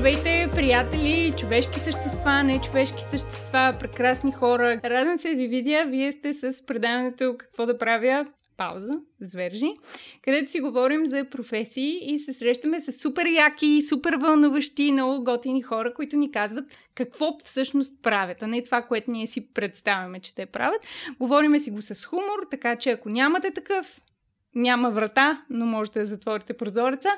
Здравейте, приятели, човешки същества, не човешки същества, прекрасни хора. Радвам се ви видя. Вие сте с предаването Какво да правя пауза, звержи, където си говорим за професии и се срещаме с супер яки, супер вълнуващи, много готини хора, които ни казват какво всъщност правят, а не това, което ние си представяме, че те правят. Говориме си го с хумор, така че ако нямате такъв, няма врата, но можете да затворите прозореца.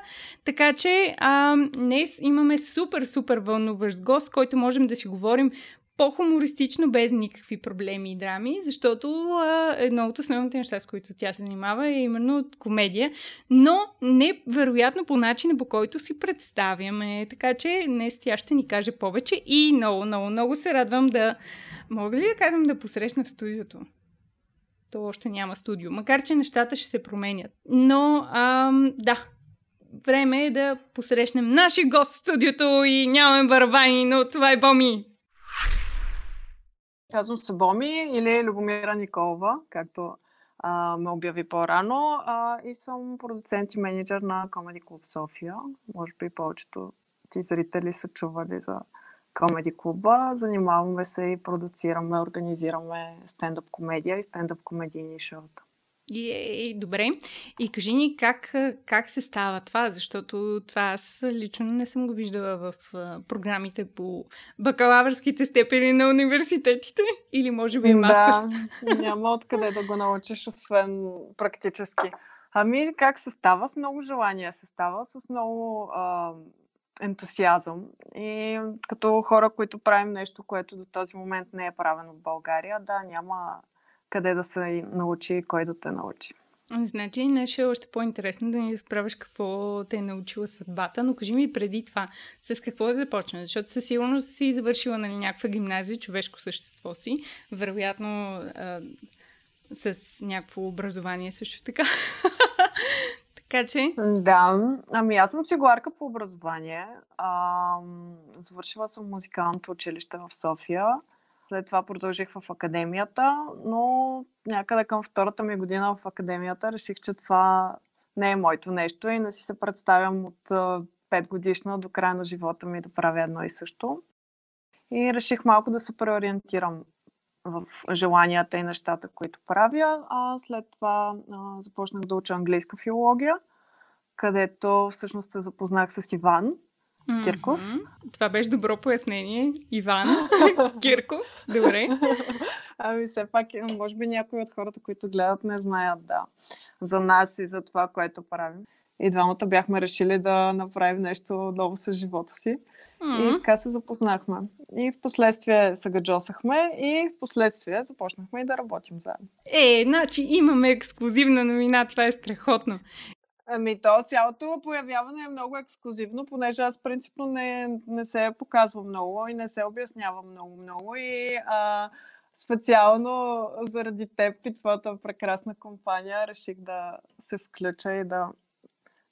Така че а, днес имаме супер, супер вълнуващ гост, който можем да си говорим по-хумористично, без никакви проблеми и драми, защото а, едно от основните неща, с които тя се занимава е именно комедия, но не вероятно по начина, по който си представяме. Така че днес тя ще ни каже повече и много, много, много се радвам да... Мога ли да казвам да посрещна в студиото? То още няма студио, макар че нещата ще се променят. Но, ам, да, време е да посрещнем нашия гост в студиото и нямаме барабани, но това е Боми. Казвам се Боми или Любомира Николова, както а, ме обяви по-рано. А, и съм продуцент и менеджер на Comedy Club София. Може би повечето ти зрители са чували за Comedy клуба. Занимаваме се и продуцираме, организираме стендъп комедия и стендъп комедийни шоута. И, добре. И кажи ни как, как се става това, защото това аз лично не съм го виждала в а, програмите по бакалавърските степени на университетите. Или може би мастер. Да, няма откъде да го научиш, освен практически. Ами, как се става? С много желание се става, с много а, ентусиазъм. И като хора, които правим нещо, което до този момент не е правено в България, да, няма къде да се научи и кой да те научи. Значи, днес е още по-интересно да ни разправиш какво те е научила съдбата, но кажи ми преди това, с какво започна? Защото със сигурност си завършила нали, някаква гимназия, човешко същество си, вероятно а, с някакво образование също така. така че... Да, ами аз съм цигуарка по образование. А, завършила съм музикалното училище в София. След това продължих в академията, но някъде към втората ми година в академията реших, че това не е моето нещо и не си се представям от 5 годишна до края на живота ми да правя едно и също. И реших малко да се преориентирам в желанията и нещата, които правя. А след това а, започнах да уча английска филология, където всъщност се запознах с Иван, Кирков. Mm-hmm. Това беше добро пояснение. Иван Кирков. Добре. Ами все пак, може би някои от хората, които гледат, не знаят да за нас и за това, което правим. И двамата бяхме решили да направим нещо ново с живота си. Mm-hmm. И така се запознахме. И в последствие се гаджосахме и в последствие започнахме и да работим заедно. Е, значи имаме ексклюзивна новина, това е страхотно. Ами то цялото появяване е много ексклюзивно, понеже аз принципно не, не се показвам много и не се обяснявам много-много и а, специално заради теб и твоята прекрасна компания реших да се включа и да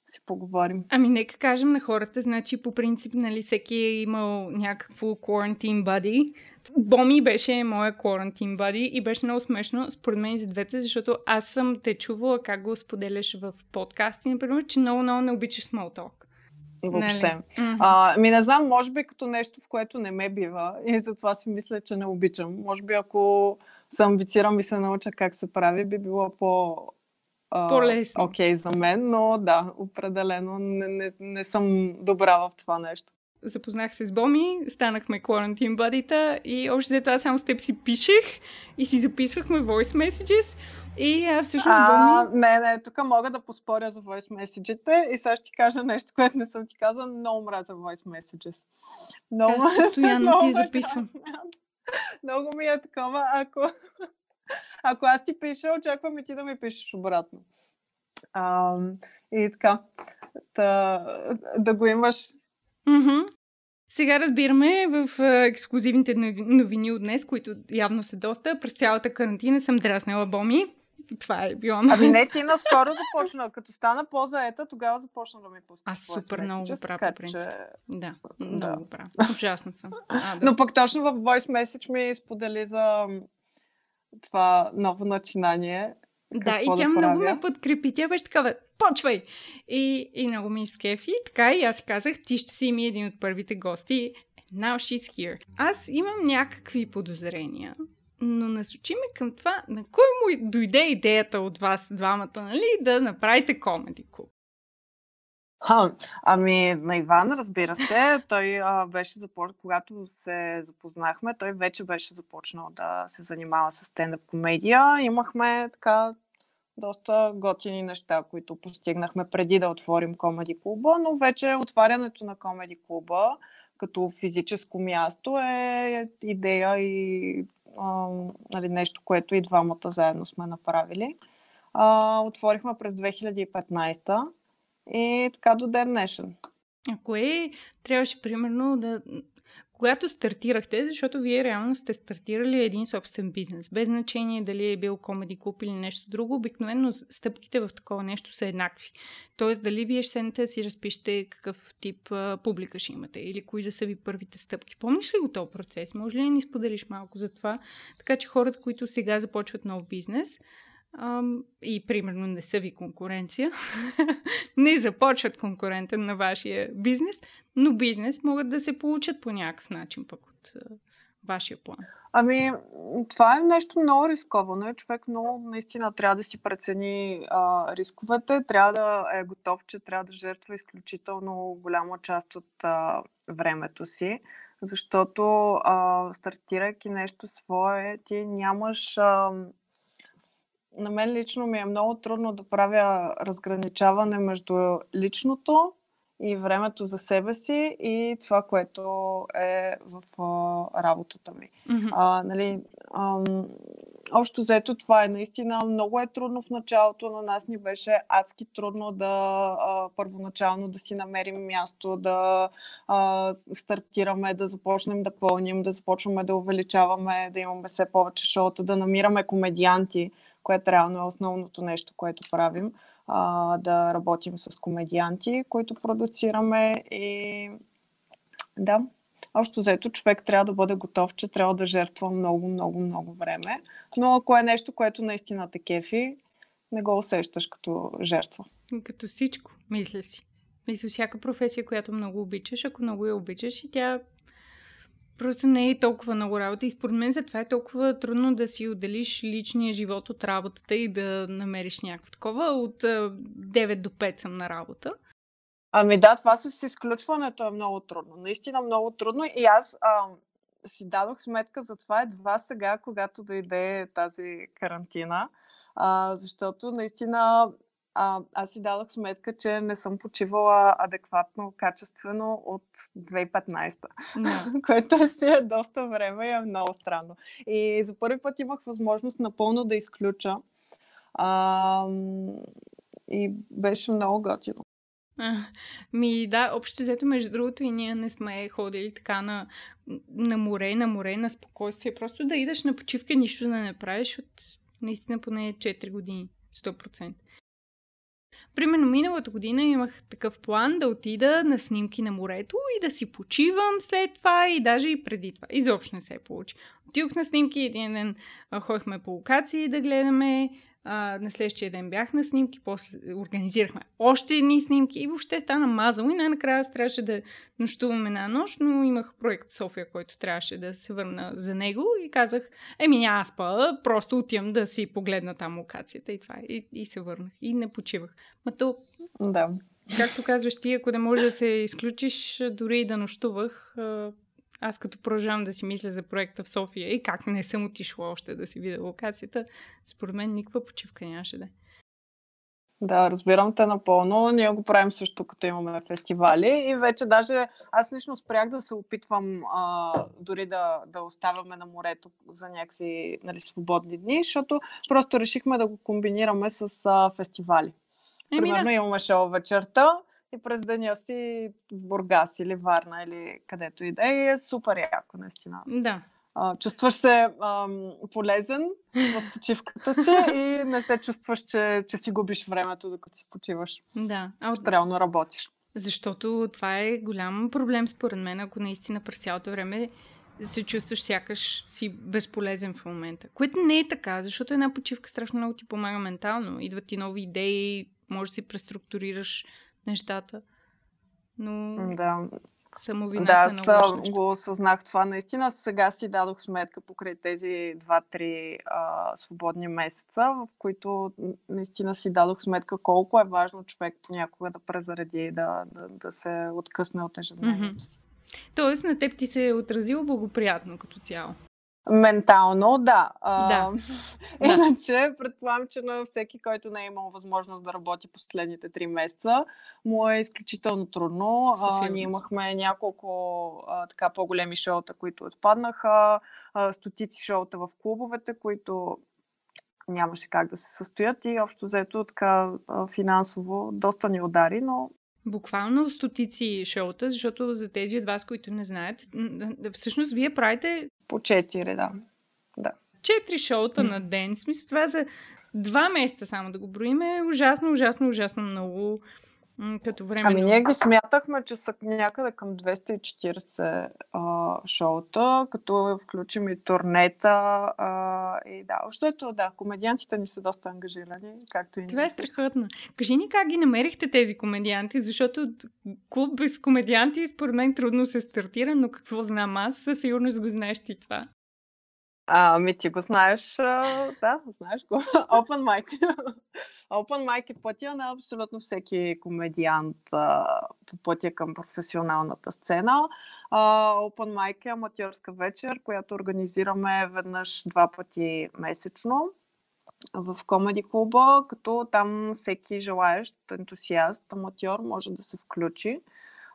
си поговорим. Ами нека кажем на хората, значи по принцип, нали, всеки е имал някакво quarantine buddy. Боми беше моя quarantine buddy и беше много смешно, според мен и за двете, защото аз съм те чувала как го споделяш в подкасти, например, че много, много не обичаш small talk. Въобще. Нали? Mm-hmm. А, ми не знам, може би като нещо, в което не ме бива и затова си мисля, че не обичам. Може би ако се амбицирам и се науча как се прави, би било по по-лесно. Окей okay за мен, но да, определено не, не, не съм добра в това нещо. Запознах се с Боми, станахме quarantine buddy и още за това само с теб си пишех и си записвахме voice messages и а, всъщност а, Боми... Не, не, тук мога да поспоря за voice messages и сега ще ти кажа нещо, което не съм ти казала, много мразя voice messages. Много, Аз постоянно ти записвам. Много ми е такова, ако ако аз ти пиша, очаквам и ти да ми пишеш обратно. А, и така, да, да го имаш. Mm-hmm. Сега разбираме в ексклюзивните новини от днес, които явно са доста. През цялата карантина съм драснала Боми. Това е било. Ами не, ти наскоро започна. Като стана по-заета, тогава започна да ми пуска. Аз супер много го правя, по принцип. Че... Да, много да. правя. Ужасна съм. А, да. Но пък точно в Voice Message ми сподели за това ново начинание Да, и тя да много ме подкрепи. Тя беше такава, почвай! И, и много ми изкефи. Така и аз казах, ти ще си ми един от първите гости. Now she's here. Аз имам някакви подозрения, но насочи ме към това, на кой му дойде идеята от вас двамата, нали, да направите комеди клуб? Ха, ами на Иван, разбира се, той а, беше започнал, когато се запознахме, той вече беше започнал да се занимава с стендъп комедия. Имахме така доста готини неща, които постигнахме преди да отворим комеди клуба, но вече отварянето на комеди клуба като физическо място е идея и а, нали, нещо, което и двамата заедно сме направили. А, отворихме през 2015 и така до ден днешен. А кое трябваше примерно да... Когато стартирахте, защото вие реално сте стартирали един собствен бизнес, без значение дали е бил комеди клуб или нещо друго, обикновено стъпките в такова нещо са еднакви. Тоест, дали вие ще седнете да си разпишете какъв тип а, публика ще имате или кои да са ви първите стъпки. Помниш ли го този процес? Може ли да ни споделиш малко за това? Така че хората, които сега започват нов бизнес, ам, и примерно не са ви конкуренция, не започват конкурентен на вашия бизнес, но бизнес могат да се получат по някакъв начин пък от а, вашия план. Ами, това е нещо много рисковано. Човек много наистина трябва да си прецени а, рисковете, трябва да е готов, че трябва да жертва изключително голяма част от а, времето си, защото а, стартирайки нещо свое, ти нямаш. А, на мен лично ми е много трудно да правя разграничаване между личното и времето за себе си и това, което е в а, работата ми. Mm-hmm. А, нали, ам, общо взето това е наистина много е трудно в началото. На нас ни беше адски трудно да а, първоначално да си намерим място, да а, стартираме, да започнем да пълним, да започваме да увеличаваме, да имаме все повече шоута, да намираме комедианти което реално е основното нещо, което правим, а, да работим с комедианти, които продуцираме и да, Общо заето човек трябва да бъде готов, че трябва да жертва много, много, много време. Но ако е нещо, което наистина те кефи, не го усещаш като жертва. Като всичко, мисля си. Мисля, всяка професия, която много обичаш, ако много я обичаш и тя просто не е толкова много работа и според мен затова е толкова трудно да си отделиш личния живот от работата и да намериш някакво такова. От 9 до 5 съм на работа. Ами да, това с изключването е много трудно. Наистина много трудно и аз а, си дадох сметка за това едва сега, когато дойде тази карантина, а, защото наистина а, аз си дадох сметка, че не съм почивала адекватно, качествено от 2015, no. което си е доста време и е много странно. И за първи път имах възможност напълно да изключа. А, и беше много готино. ми да, общо взето, между другото, и ние не сме ходили така на, на море, на море, на спокойствие. Просто да идеш на почивка, нищо да не правиш от наистина поне 4 години. 100%. Примерно миналата година имах такъв план да отида на снимки на морето и да си почивам след това и даже и преди това. Изобщо не се получи. Отидох на снимки, един ден ходихме по локации да гледаме а, на следващия ден бях на снимки, после организирахме още едни снимки и въобще стана мазало и най-накрая аз трябваше да нощуваме на нощ, но имах проект София, който трябваше да се върна за него и казах, еми няма спа, просто отивам да си погледна там локацията и това. И, и се върнах. И не почивах. Ма то... Да. Както казваш ти, ако не можеш да се изключиш, дори и да нощувах, аз като продължавам да си мисля за проекта в София и как не съм отишла още да си видя локацията, според мен никаква почивка нямаше да е. Да, разбирам те напълно. Ние го правим също, като имаме фестивали. И вече даже аз лично спрях да се опитвам а, дори да, да оставяме на морето за някакви нали, свободни дни, защото просто решихме да го комбинираме с а, фестивали. Еми, Примерно да. имаме шоу вечерта и през деня си в Бургас или Варна или където и да е. е супер яко, наистина. Да. А, чувстваш се ам, полезен в почивката си и не се чувстваш, че, че си губиш времето, докато си почиваш. Да. А от... реално работиш. Защото това е голям проблем според мен, ако наистина през цялото време се чувстваш сякаш си безполезен в момента. Което не е така, защото една почивка страшно много ти помага ментално. Идват ти нови идеи, може да си преструктурираш нещата. Но Да, само да, вината аз на а, лошо нещо. го осъзнах това. Наистина сега си дадох сметка покрай тези 2-3 а, свободни месеца, в които наистина си дадох сметка колко е важно човек понякога да презареди и да, да, да се откъсне от ежедневието си. Тоест на теб ти се е отразило благоприятно като цяло. Ментално, да. А, Да. Иначе, предполагам, че на всеки, който не е имал възможност да работи последните три месеца, му е изключително трудно. А, ние имахме няколко а, така по-големи шоута, които отпаднаха, а, стотици шоута в клубовете, които нямаше как да се състоят и общо взето така а, финансово доста ни удари, но Буквално стотици шоута, защото за тези от вас, които не знаят, всъщност вие правите по четири, да. четири шоута на ден. В смисъл това за два месеца само да го броим е ужасно, ужасно, ужасно много м, като време. Ами ние ги смятахме, че са някъде към 240 а, шоута, като включим и турнета. А, и да, защото да, комедиантите ни са доста ангажирани, както и Това е страхотно. Кажи ни как ги намерихте тези комедианти, защото клуб без комедианти според мен трудно се стартира, но какво знам аз, със сигурност го знаеш ти това. Ами ти го знаеш, да, знаеш го. Open mic. Open mic е пътя на абсолютно всеки комедиант по пътя към професионалната сцена. А, Open mic е аматьорска вечер, която организираме веднъж два пъти месечно в комеди клуба, като там всеки желаещ ентусиаст, аматьор може да се включи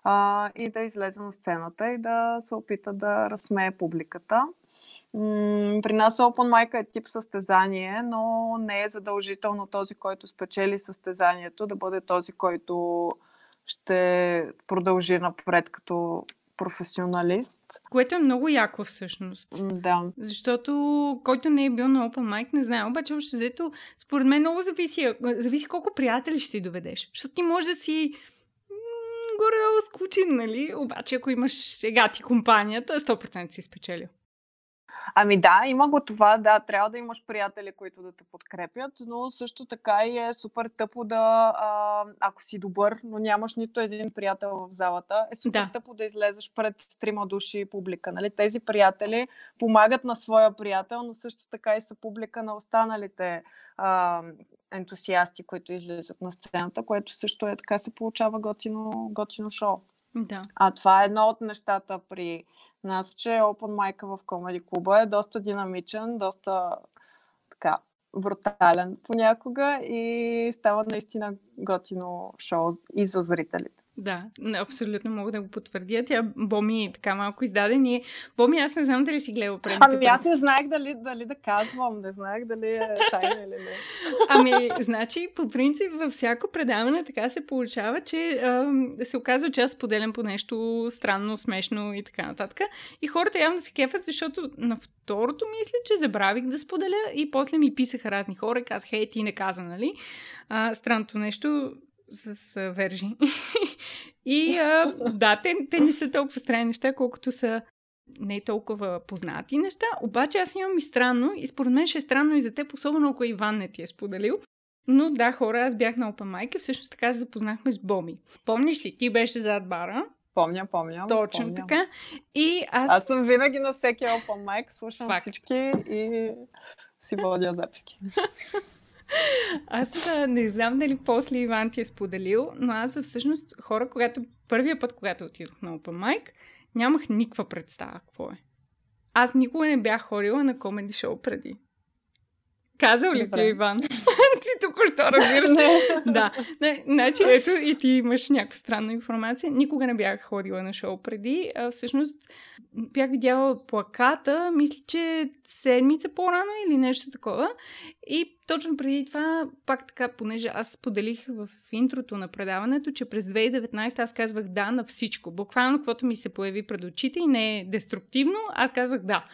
а, и да излезе на сцената и да се опита да разсмее публиката. М, При нас Open Mic е тип състезание, но не е задължително този, който спечели състезанието, да бъде този, който ще продължи напред като професионалист. Което е много яко всъщност. Да. Защото който не е бил на Open Mic, не знае. Обаче, общо взето, според мен много зависи, зависи колко приятели ще си доведеш. Защото ти може да си горе скучен, нали? Обаче, ако имаш ега ти компанията, 100% си спечелил. Ами да, има го това, да, трябва да имаш приятели, които да те подкрепят, но също така и е супер тъпо да, а, ако си добър, но нямаш нито един приятел в залата, е супер Да. тъпо да излезеш пред трима души публика. Нали? Тези приятели помагат на своя приятел, но също така и са публика на останалите а, ентусиасти, които излизат на сцената, което също е така се получава готино, готино шоу. Да. А това е едно от нещата при нас, че Open Mic в Комеди клуба е доста динамичен, доста така брутален понякога и става наистина готино шоу и за зрителите. Да, абсолютно мога да го потвърдя. Тя Боми така малко издаде. Ние... Боми, аз не знам дали си гледал предните Ами аз не знаех дали, дали да казвам, не знаех дали е тайна или не. Ами, значи, по принцип, във всяко предаване така се получава, че ам, се оказва, че аз споделям по нещо странно, смешно и така нататък. И хората явно се кефят, защото на второто мисля, че забравих да споделя и после ми писаха разни хора и казаха, хей, ти не каза, нали? А, странното нещо с а, вержи. и а, да, те, те не са толкова странни неща, колкото са не толкова познати неща, обаче аз имам и странно и според мен ще е странно и за теб, особено ако Иван не ти е споделил. Но да, хора, аз бях на Open Mic и всъщност така се запознахме с Боми. Помниш ли, ти беше зад бара, Помня, помня. точно помня. така. И аз... Аз съм винаги на всеки Open Mic, слушам Факт. всички и си водя записки. Аз не знам дали после Иван ти е споделил, но аз всъщност хора, когато първия път, когато отидох на Open Mic, нямах никаква представа какво е. Аз никога не бях ходила на комеди шоу преди. Казал ли ти, Добре. е, Иван? ти току-що разбираш. Не. да, не, значи ето и ти имаш някаква странна информация. Никога не бях ходила на шоу преди. А, всъщност бях видяла плаката, мисля, че седмица по-рано или нещо такова. И точно преди това, пак така, понеже аз споделих в интрото на предаването, че през 2019 аз казвах да на всичко. Буквално, каквото ми се появи пред очите и не е деструктивно, аз казвах да.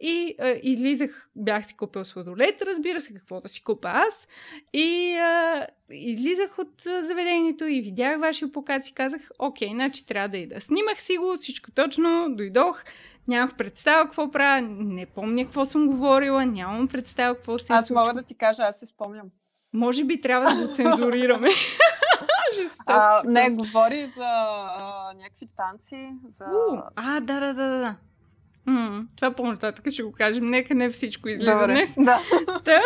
И а, излизах, бях си купил сладолет, разбира се, какво да си купа аз. И а, излизах от заведението и видях вашия показ и казах, окей, значи трябва да ида. Снимах си го, всичко точно, дойдох, нямах представа какво правя, не помня какво съм говорила, нямам представа какво сте Аз мога да ти кажа, аз се спомням. Може би трябва да го цензурираме. а, не, говори за а, някакви танци. За... У, а, да, да, да, да. М- това по-нататък ще го кажем. Нека не всичко излиза Добре. днес. Да. да.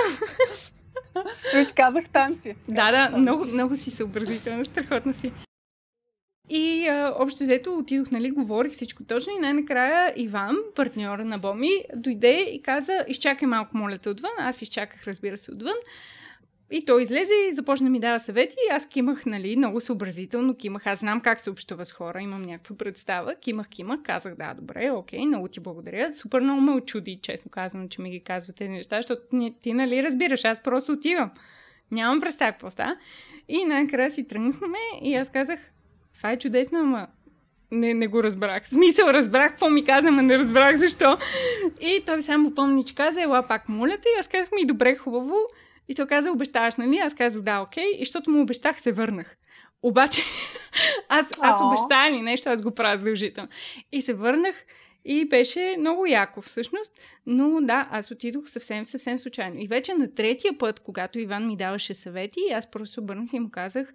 Виж, казах танци. Да, да, много, много си съобразителна, страхотна си. И а, общо взето отидох, нали, говорих всичко точно и най-накрая Иван, партньора на Боми, дойде и каза, изчакай малко, моля те отвън. Аз изчаках, разбира се, отвън. И той излезе и започна ми дава съвети и аз кимах, нали, много съобразително кимах. Аз знам как се общува с хора, имам някаква представа. Кимах, кимах, казах, да, добре, окей, много ти благодаря. Супер много ме очуди, честно казвам, че ми ги казвате неща, защото ти, нали, разбираш, аз просто отивам. Нямам представа какво става. И накрая си тръгнахме и аз казах, това е чудесно, ама не, не го разбрах. Смисъл, разбрах какво ми каза, но не разбрах защо. И той само помни, че каза, ела пак моля те. И аз казах ми, добре, хубаво. И той каза, обещаваш, нали? Аз казах, да, окей. И защото му обещах, се върнах. Обаче, аз, аз обещая ли нещо, аз го правя задължително. И се върнах и беше много яко всъщност. Но да, аз отидох съвсем, съвсем случайно. И вече на третия път, когато Иван ми даваше съвети, аз просто обърнах и му казах,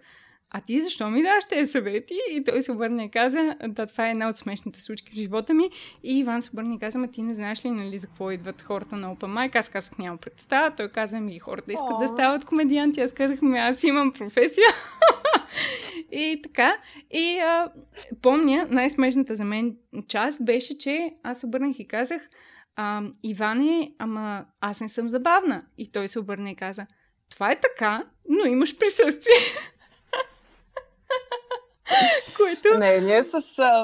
а ти защо ми даваш тези съвети? И той се обърна и каза, да, това е една от смешните случки в живота ми. И Иван се обърна и каза, ти не знаеш ли, нали, за какво идват хората на Open Mic? Аз казах, няма представа. Той каза, ми хората искат О. да стават комедианти. Аз казах, ми аз имам професия. и така. И а, помня, най-смешната за мен част беше, че аз обърнах и казах, а, Иване, ама аз не съм забавна. И той се обърна и каза, това е така, но имаш присъствие. Което... Не, ние с,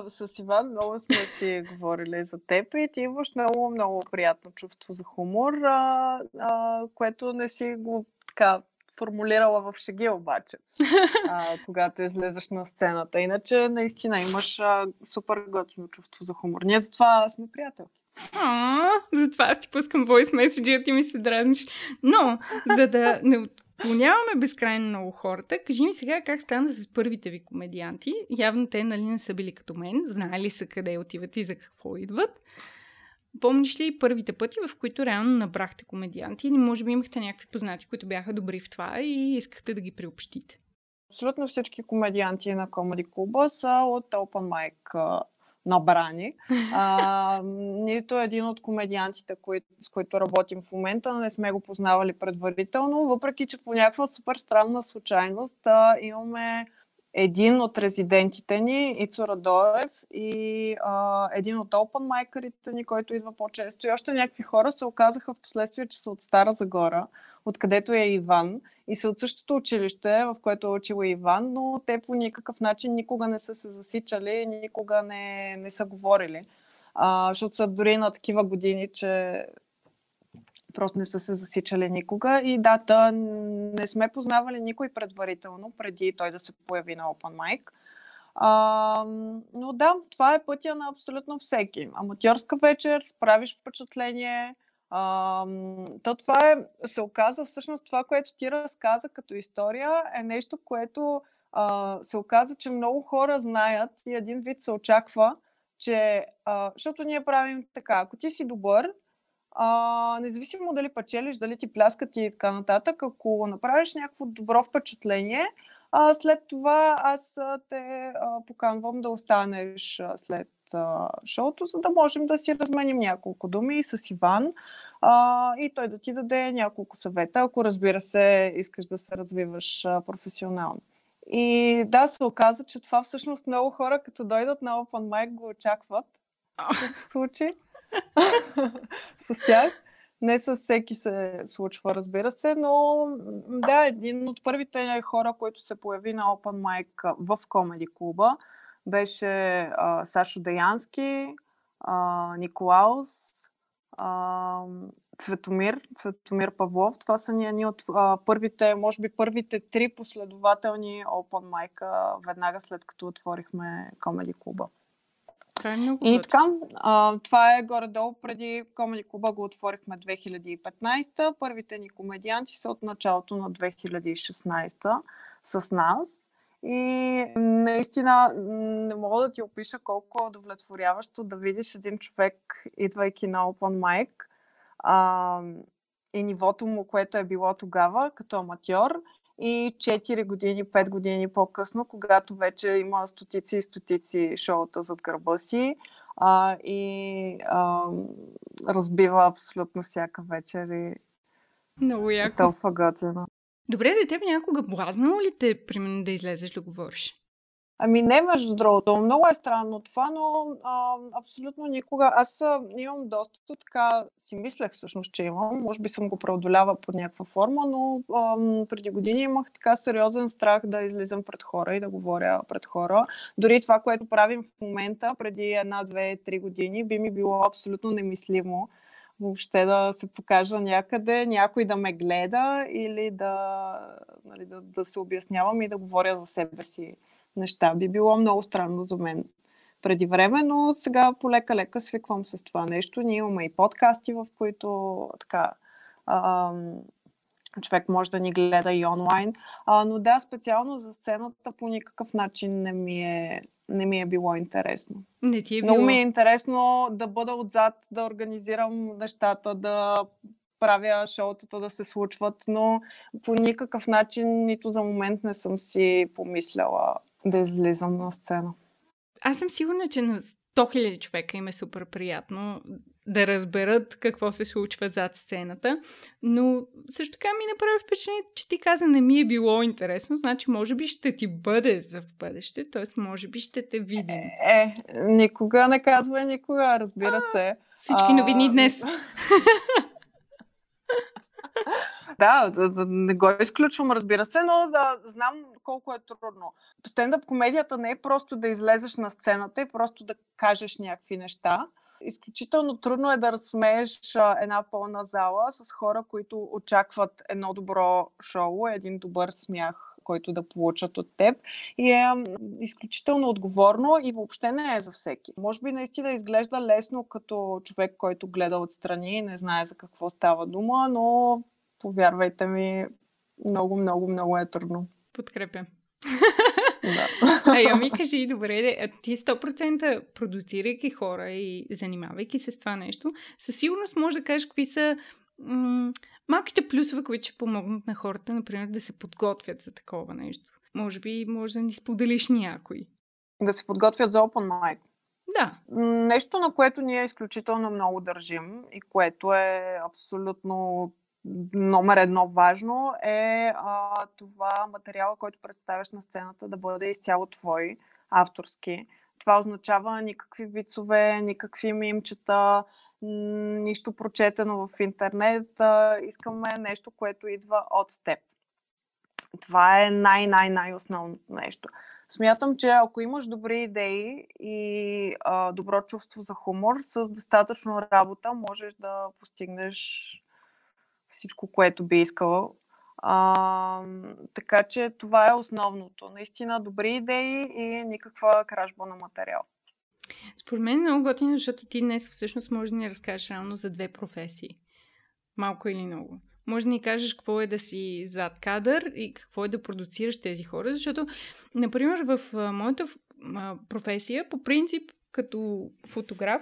с Иван много сме си говорили за теб и ти имаш много, много приятно чувство за хумор, а, а, което не си го така формулирала в шеги обаче, а, когато излезеш на сцената. Иначе наистина имаш а, супер готино чувство за хумор. Ние затова сме приятелки. А, затова аз ти пускам voice message, а ти ми се дразниш. Но, за да не Отклоняваме безкрайно много хората. Кажи ми сега как стана с първите ви комедианти. Явно те нали не са били като мен, знаели са къде отиват и за какво идват. Помниш ли първите пъти, в които реално набрахте комедианти или може би имахте някакви познати, които бяха добри в това и искахте да ги приобщите? Абсолютно всички комедианти на Комеди Клуба са от Open Mic набрани. А, нито един от комедиантите, кои, с които работим в момента, не сме го познавали предварително, въпреки че по някаква супер странна случайност а, имаме един от резидентите ни, Ицо Радоев, и а, един от опен майкерите ни, който идва по-често. И още някакви хора се оказаха в последствие, че са от Стара Загора, откъдето е Иван. И са от същото училище, в което е учил Иван, но те по никакъв начин никога не са се засичали, никога не, не са говорили. А, защото са дори на такива години, че просто не са се засичали никога. И дата не сме познавали никой предварително, преди той да се появи на Open Mic. А, но да, това е пътя на абсолютно всеки. Аматьорска вечер, правиш впечатление. А, то това е, се оказа всъщност това, което ти разказа като история, е нещо, което а, се оказа, че много хора знаят и един вид се очаква, че, а, защото ние правим така, ако ти си добър, а, независимо дали печелиш, дали ти пляскат и така нататък, ако направиш някакво добро впечатление, а, след това аз те а, поканвам да останеш след а, шоуто, за да можем да си разменим няколко думи с Иван а, и той да ти даде няколко съвета, ако разбира се искаш да се развиваш а, професионално. И да, се оказа, че това всъщност много хора, като дойдат на Open Mic, го очакват да се случи с тях. Не с всеки се случва, разбира се, но да, един от първите хора, който се появи на Open Mic в Комеди клуба, беше а, Сашо Деянски, а, Николаус, а, Цветомир, Цветомир Павлов. Това са ни от а, първите, може би първите три последователни Open Mic веднага след като отворихме Комеди клуба. Това е много И така, а, това е горе-долу преди Комеди Клуба го отворихме 2015. Първите ни комедианти са от началото на 2016 с нас. И наистина не мога да ти опиша колко е удовлетворяващо да видиш един човек, идвайки на Open Mic, а, и нивото му, което е било тогава, като аматьор, и 4 години, 5 години по-късно, когато вече има стотици и стотици шоута зад гърба си а, и а, разбива абсолютно всяка вечер и Много яко. е толкова готино. Добре, да теб някога блазнало ли те, примерно, да излезеш да говориш? Ами не, между другото. Много е странно това, но а, абсолютно никога. Аз имам доста така, си мислех всъщност, че имам. Може би съм го преодолява под някаква форма, но а, преди години имах така сериозен страх да излизам пред хора и да говоря пред хора. Дори това, което правим в момента, преди една, две, три години, би ми било абсолютно немислимо въобще да се покажа някъде, някой да ме гледа или да, нали, да, да се обяснявам и да говоря за себе си неща. Би било много странно за мен преди време, но сега полека-лека свиквам с това нещо. Ние имаме и подкасти, в които така човек може да ни гледа и онлайн. А, но да, специално за сцената по никакъв начин не ми е, не ми е било интересно. Не ти е Много било. ми е интересно да бъда отзад, да организирам нещата, да правя шоутата да се случват, но по никакъв начин нито за момент не съм си помисляла да излизам на сцена. Аз съм сигурна, че на 100 000 човека им е супер приятно да разберат какво се случва зад сцената, но също така ми направи впечатление, че ти каза не ми е било интересно, значи може би ще ти бъде за в бъдеще, т.е. може би ще те видим. Е, никога не казвай никога, разбира се. Всички новини днес. Да, да, не го изключвам, разбира се, но да знам колко е трудно. Стендъп комедията не е просто да излезеш на сцената и просто да кажеш някакви неща. Изключително трудно е да разсмееш една пълна зала с хора, които очакват едно добро шоу, един добър смях, който да получат от теб. И е изключително отговорно и въобще не е за всеки. Може би наистина изглежда лесно като човек, който гледа отстрани и не знае за какво става дума, но повярвайте ми, много, много, много е трудно. Подкрепя. Да. А я ми кажи, добре, де, ти 100% продуцирайки хора и занимавайки се с това нещо, със сигурност може да кажеш какви са м- малките плюсове, които ще помогнат на хората, например, да се подготвят за такова нещо. Може би може да ни споделиш някой. Да се подготвят за Open Mic. Да, Нещо, на което ние изключително много държим и което е абсолютно номер едно важно е а, това материала, който представяш на сцената да бъде изцяло твой, авторски. Това означава никакви вицове, никакви мимчета, нищо прочетено в интернет. А, искаме нещо, което идва от теб. Това е най-най-най-основното нещо. Смятам, че ако имаш добри идеи и а, добро чувство за хумор, с достатъчно работа можеш да постигнеш всичко, което би искала. А, така че това е основното. Наистина добри идеи и никаква кражба на материал. според мен е много готино, защото ти днес всъщност можеш да ни разкажеш реално за две професии. Малко или много. Може да ни кажеш какво е да си зад кадър и какво е да продуцираш тези хора, защото, например, в моята професия, по принцип, като фотограф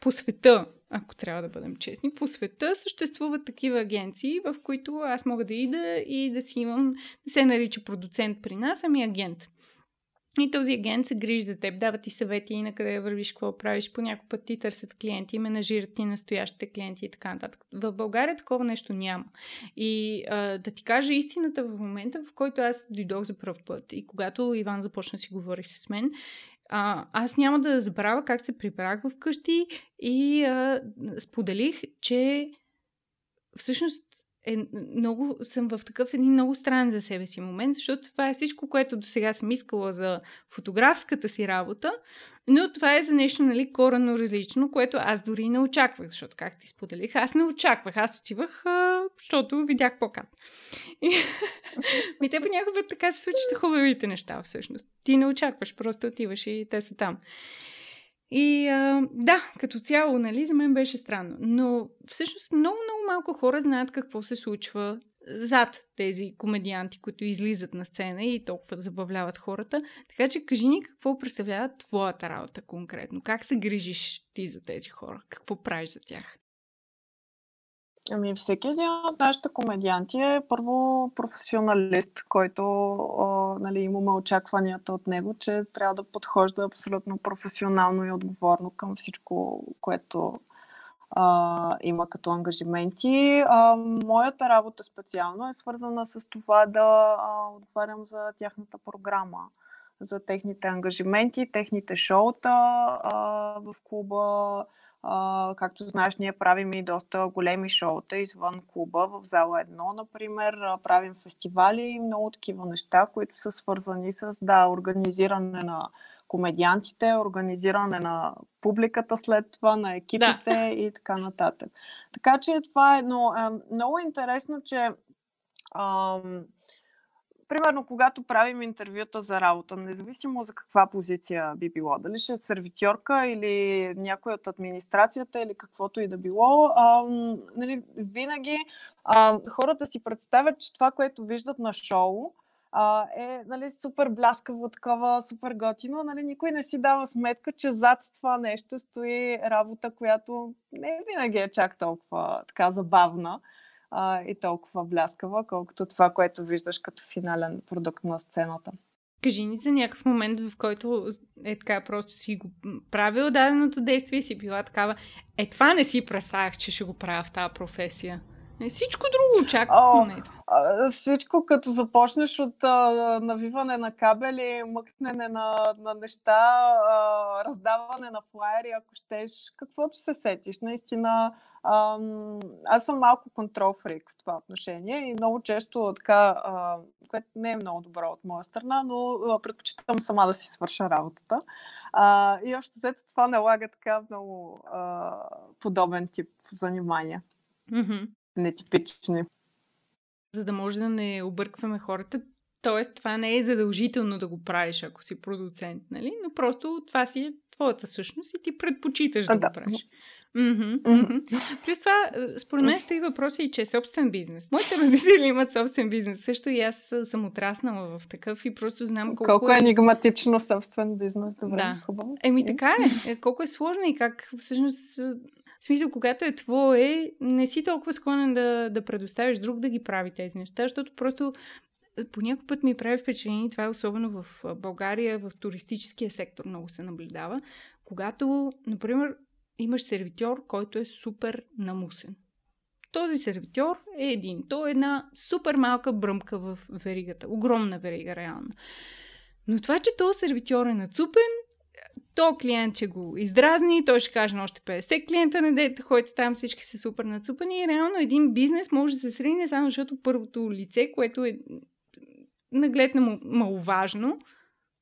по света, ако трябва да бъдем честни, по света съществуват такива агенции, в които аз мога да ида и да си имам, да се нарича продуцент при нас, ами агент. И този агент се грижи за теб, дава ти съвети и на къде вървиш, какво правиш. По някой път ти търсят клиенти, менажират ти настоящите клиенти и така нататък. В България такова нещо няма. И а, да ти кажа истината в момента, в който аз дойдох за първ път и когато Иван започна си говори с мен, а, аз няма да забравя как се прибрах вкъщи и а, споделих, че всъщност е много, съм в такъв един много странен за себе си момент, защото това е всичко, което до сега съм искала за фотографската си работа, но това е за нещо, нали, коренно различно, което аз дори не очаквах, защото, как ти споделих, аз не очаквах. Аз отивах, а, защото видях плакат. И ми те понякога така се случват хубавите неща, всъщност. Ти не очакваш, просто отиваш и те са там. И а, да, като цяло, нали, за мен беше странно. Но всъщност много, много малко хора знаят какво се случва зад тези комедианти, които излизат на сцена и толкова да забавляват хората. Така че кажи ни какво представлява твоята работа конкретно. Как се грижиш ти за тези хора? Какво правиш за тях? Ами, всеки един от нашите комедианти е първо професионалист, който а, нали, имаме очакванията от него, че трябва да подхожда абсолютно професионално и отговорно към всичко, което а, има като ангажименти. А, моята работа специално е свързана с това да а, отговарям за тяхната програма, за техните ангажименти, техните шоута а, в клуба. Както знаеш, ние правим и доста големи шоута извън клуба, в зала едно, например. Правим фестивали и много такива неща, които са свързани с да, организиране на комедиантите, организиране на публиката след това, на екипите да. и така нататък. Така че това е но, е, много интересно, че ам, примерно, когато правим интервюта за работа, независимо за каква позиция би било, дали ще е сервитьорка или някой от администрацията или каквото и да било, а, нали, винаги а, хората си представят, че това, което виждат на шоу, а, е нали, супер бляскаво, такова, супер готино. Нали, никой не си дава сметка, че зад това нещо стои работа, която не винаги е чак толкова така забавна а, и толкова бляскава, колкото това, което виждаш като финален продукт на сцената. Кажи ни за някакъв момент, в който е така, просто си го правил даденото действие и си била такава. Е, това не си представях, че ще го правя в тази професия. Е, всичко друго очаквам. Не. Всичко, като започнеш от а, навиване на кабели, мъкнене на, на неща, а, раздаване на флайери, ако щеш, каквото се сетиш. Наистина, а, аз съм малко контрол фрик в това отношение и много често така, а, което не е много добро от моя страна, но а, предпочитам сама да си свърша работата. А, и още след това налага така много а, подобен тип занимания. Mm-hmm нетипични. За да може да не объркваме хората, т.е. това не е задължително да го правиш, ако си продуцент, нали? Но просто това си е твоята същност и ти предпочиташ да, да. го правиш. Mm-hmm, mm-hmm. Плюс това, е, според мен стои въпрос и, че е собствен бизнес. Моите родители имат собствен бизнес. Също и аз съм отраснала в такъв и просто знам колко, колко е... енигматично собствен бизнес. Добре, да. хубаво. Еми така е. е. Колко е сложно и как всъщност в смисъл, когато е твое, не си толкова склонен да, да предоставиш друг да ги прави тези неща, защото просто по някой път ми прави впечатление, това е особено в България, в туристическия сектор много се наблюдава, когато, например, имаш сервитьор, който е супер намусен. Този сервитьор е един. Той е една супер малка бръмка в веригата. Огромна верига, реално. Но това, че този сервитьор е нацупен, то клиент ще го издразни, той ще каже на още 50 клиента, не дете, ходите там, всички са супер нацупани и реално един бизнес може да се срине само защото първото лице, което е наглед на маловажно,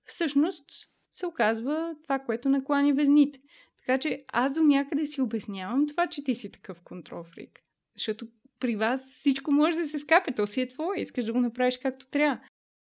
всъщност се оказва това, което наклани везните. Така че аз до някъде си обяснявам това, че ти си такъв контрол фрик. Защото при вас всичко може да се скапе, то си е твое, искаш да го направиш както трябва.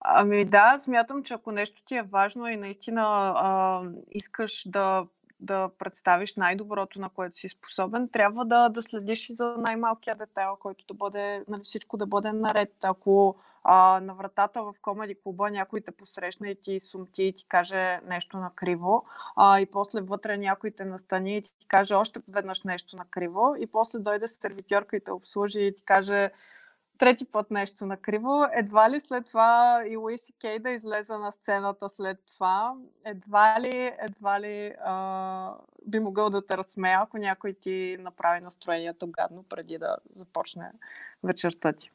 Ами да, смятам, че ако нещо ти е важно и наистина а, искаш да, да представиш най-доброто, на което си способен, трябва да, да следиш и за най-малкия детайл, който да бъде, нали, всичко да бъде наред. Ако а, на вратата в комеди клуба някой те посрещне и ти сумти и ти каже нещо накриво, а, и после вътре някой те настани и ти каже още веднъж нещо накриво, и после дойде сервитьорка и те обслужи и ти каже трети път нещо накриво. Едва ли след това и Луиси Кей да излезе на сцената след това, едва ли, едва ли а, би могъл да те разсмея, ако някой ти направи настроението гадно преди да започне вечерта ти.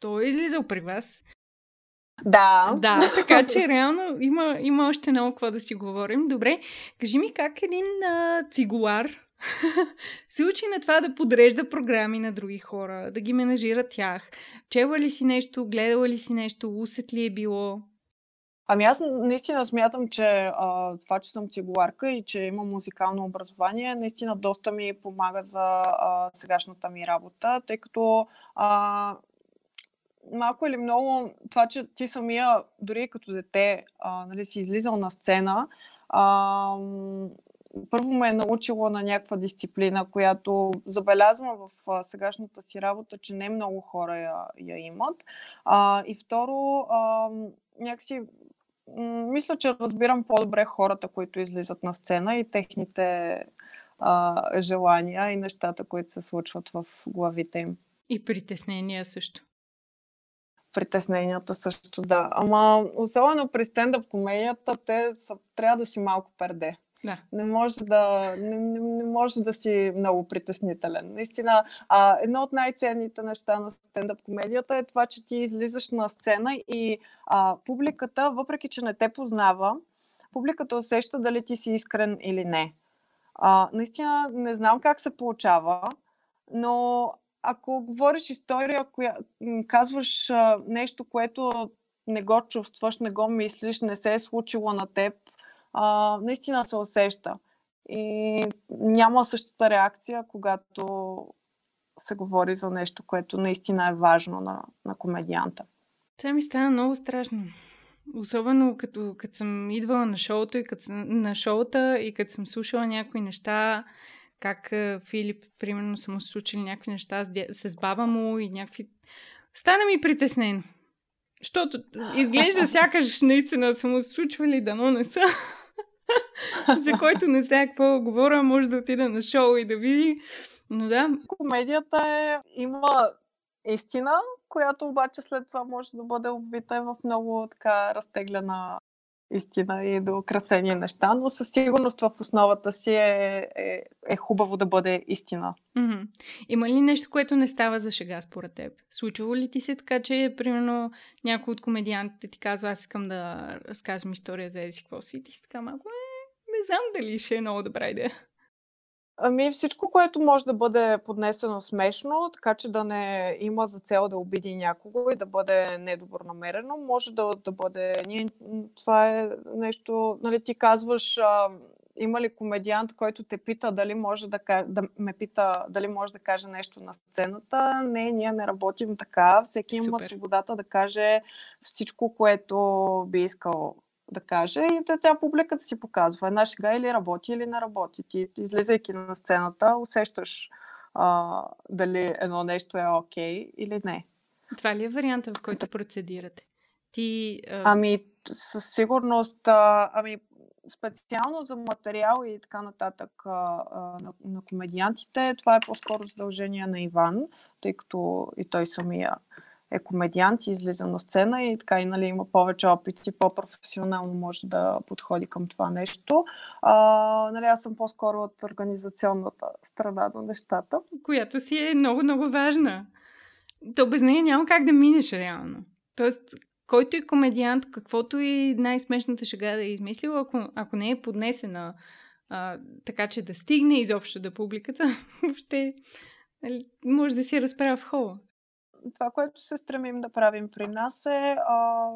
Той е излизал при вас. Да. Да, така че реално има, има още много какво да си говорим. Добре, кажи ми как един а, цигулар се учи на това да подрежда програми на други хора, да ги менажира тях. Чела ли си нещо, гледала ли си нещо, усет ли е било? Ами аз наистина смятам, че а, това, че съм цигуларка и че имам музикално образование, наистина доста ми помага за а, сегашната ми работа, тъй като а, малко или много това, че ти самия, дори като дете, а, нали, си излизал на сцена, а, първо ме е научило на някаква дисциплина, която забелязвам в сегашната си работа, че не много хора я, я имат. А, и второ, а, някакси мисля, че разбирам по-добре хората, които излизат на сцена и техните а, желания и нещата, които се случват в главите им. И притеснения също. Притесненията също, да. Ама особено при стендъп комедията, те са, трябва да си малко перде. Да. Не може да, не, не, не може да си много притеснителен. Наистина, а, едно от най-ценните неща на стендъп комедията е това, че ти излизаш на сцена и а, публиката, въпреки че не те познава, публиката усеща дали ти си искрен или не. А, наистина не знам как се получава, но ако говориш история, коя, казваш а, нещо, което не го чувстваш, не го мислиш, не се е случило на теб, а, наистина се усеща. И няма същата реакция, когато се говори за нещо, което наистина е важно на, на комедианта. Това ми стана много страшно. Особено като, като съм идвала на шоуто и като, на шоута и като съм слушала някои неща, как Филип, примерно, са му случили някакви неща с, с баба му и някакви... Стана ми притеснено. Защото изглежда сякаш наистина са му случвали, дано не са. За който не знае какво говоря, може да отида на шоу и да види. Но да. Комедията е... има истина, която обаче след това може да бъде обвита в много така разтегляна истина и до украсени неща, но със сигурност в основата си е, е, е хубаво да бъде истина. Mm-hmm. Има ли нещо, което не става за шега според теб? Случва ли ти се така, че примерно някой от комедиантите ти казва, аз искам да разказвам история за какво си и ти си така малко, е, не знам дали ще е много добра идея. Ами всичко, което може да бъде поднесено смешно, така че да не има за цел да обиди някого и да бъде недобронамерено, може да, да бъде... Ние, това е нещо, нали, ти казваш, а, има ли комедиант, който те пита дали може да, да ме пита дали може да каже нещо на сцената. Не, ние не работим така. Всеки Супер. има свободата да каже всичко, което би искал да каже и тя публиката си показва една шега или работи или не работи. Ти, ти излизайки на сцената, усещаш а, дали едно нещо е окей okay или не. Това ли е варианта, в който процедирате? Ти, а... Ами, със сигурност, а, ами, специално за материал и така нататък а, а, на, на комедиантите, това е по-скоро задължение на Иван, тъй като и той самия е комедиант и излиза на сцена и така и нали, има повече опит и по-професионално може да подходи към това нещо. А, нали, аз съм по-скоро от организационната страна на нещата. Която си е много-много важна. То без нея няма как да минеш реално. Тоест, който е комедиант, каквото и най-смешната шега да е измислил, ако, ако не е поднесена а, така, че да стигне изобщо до публиката, въобще нали, може да си разправя в хола това, което се стремим да правим при нас е а,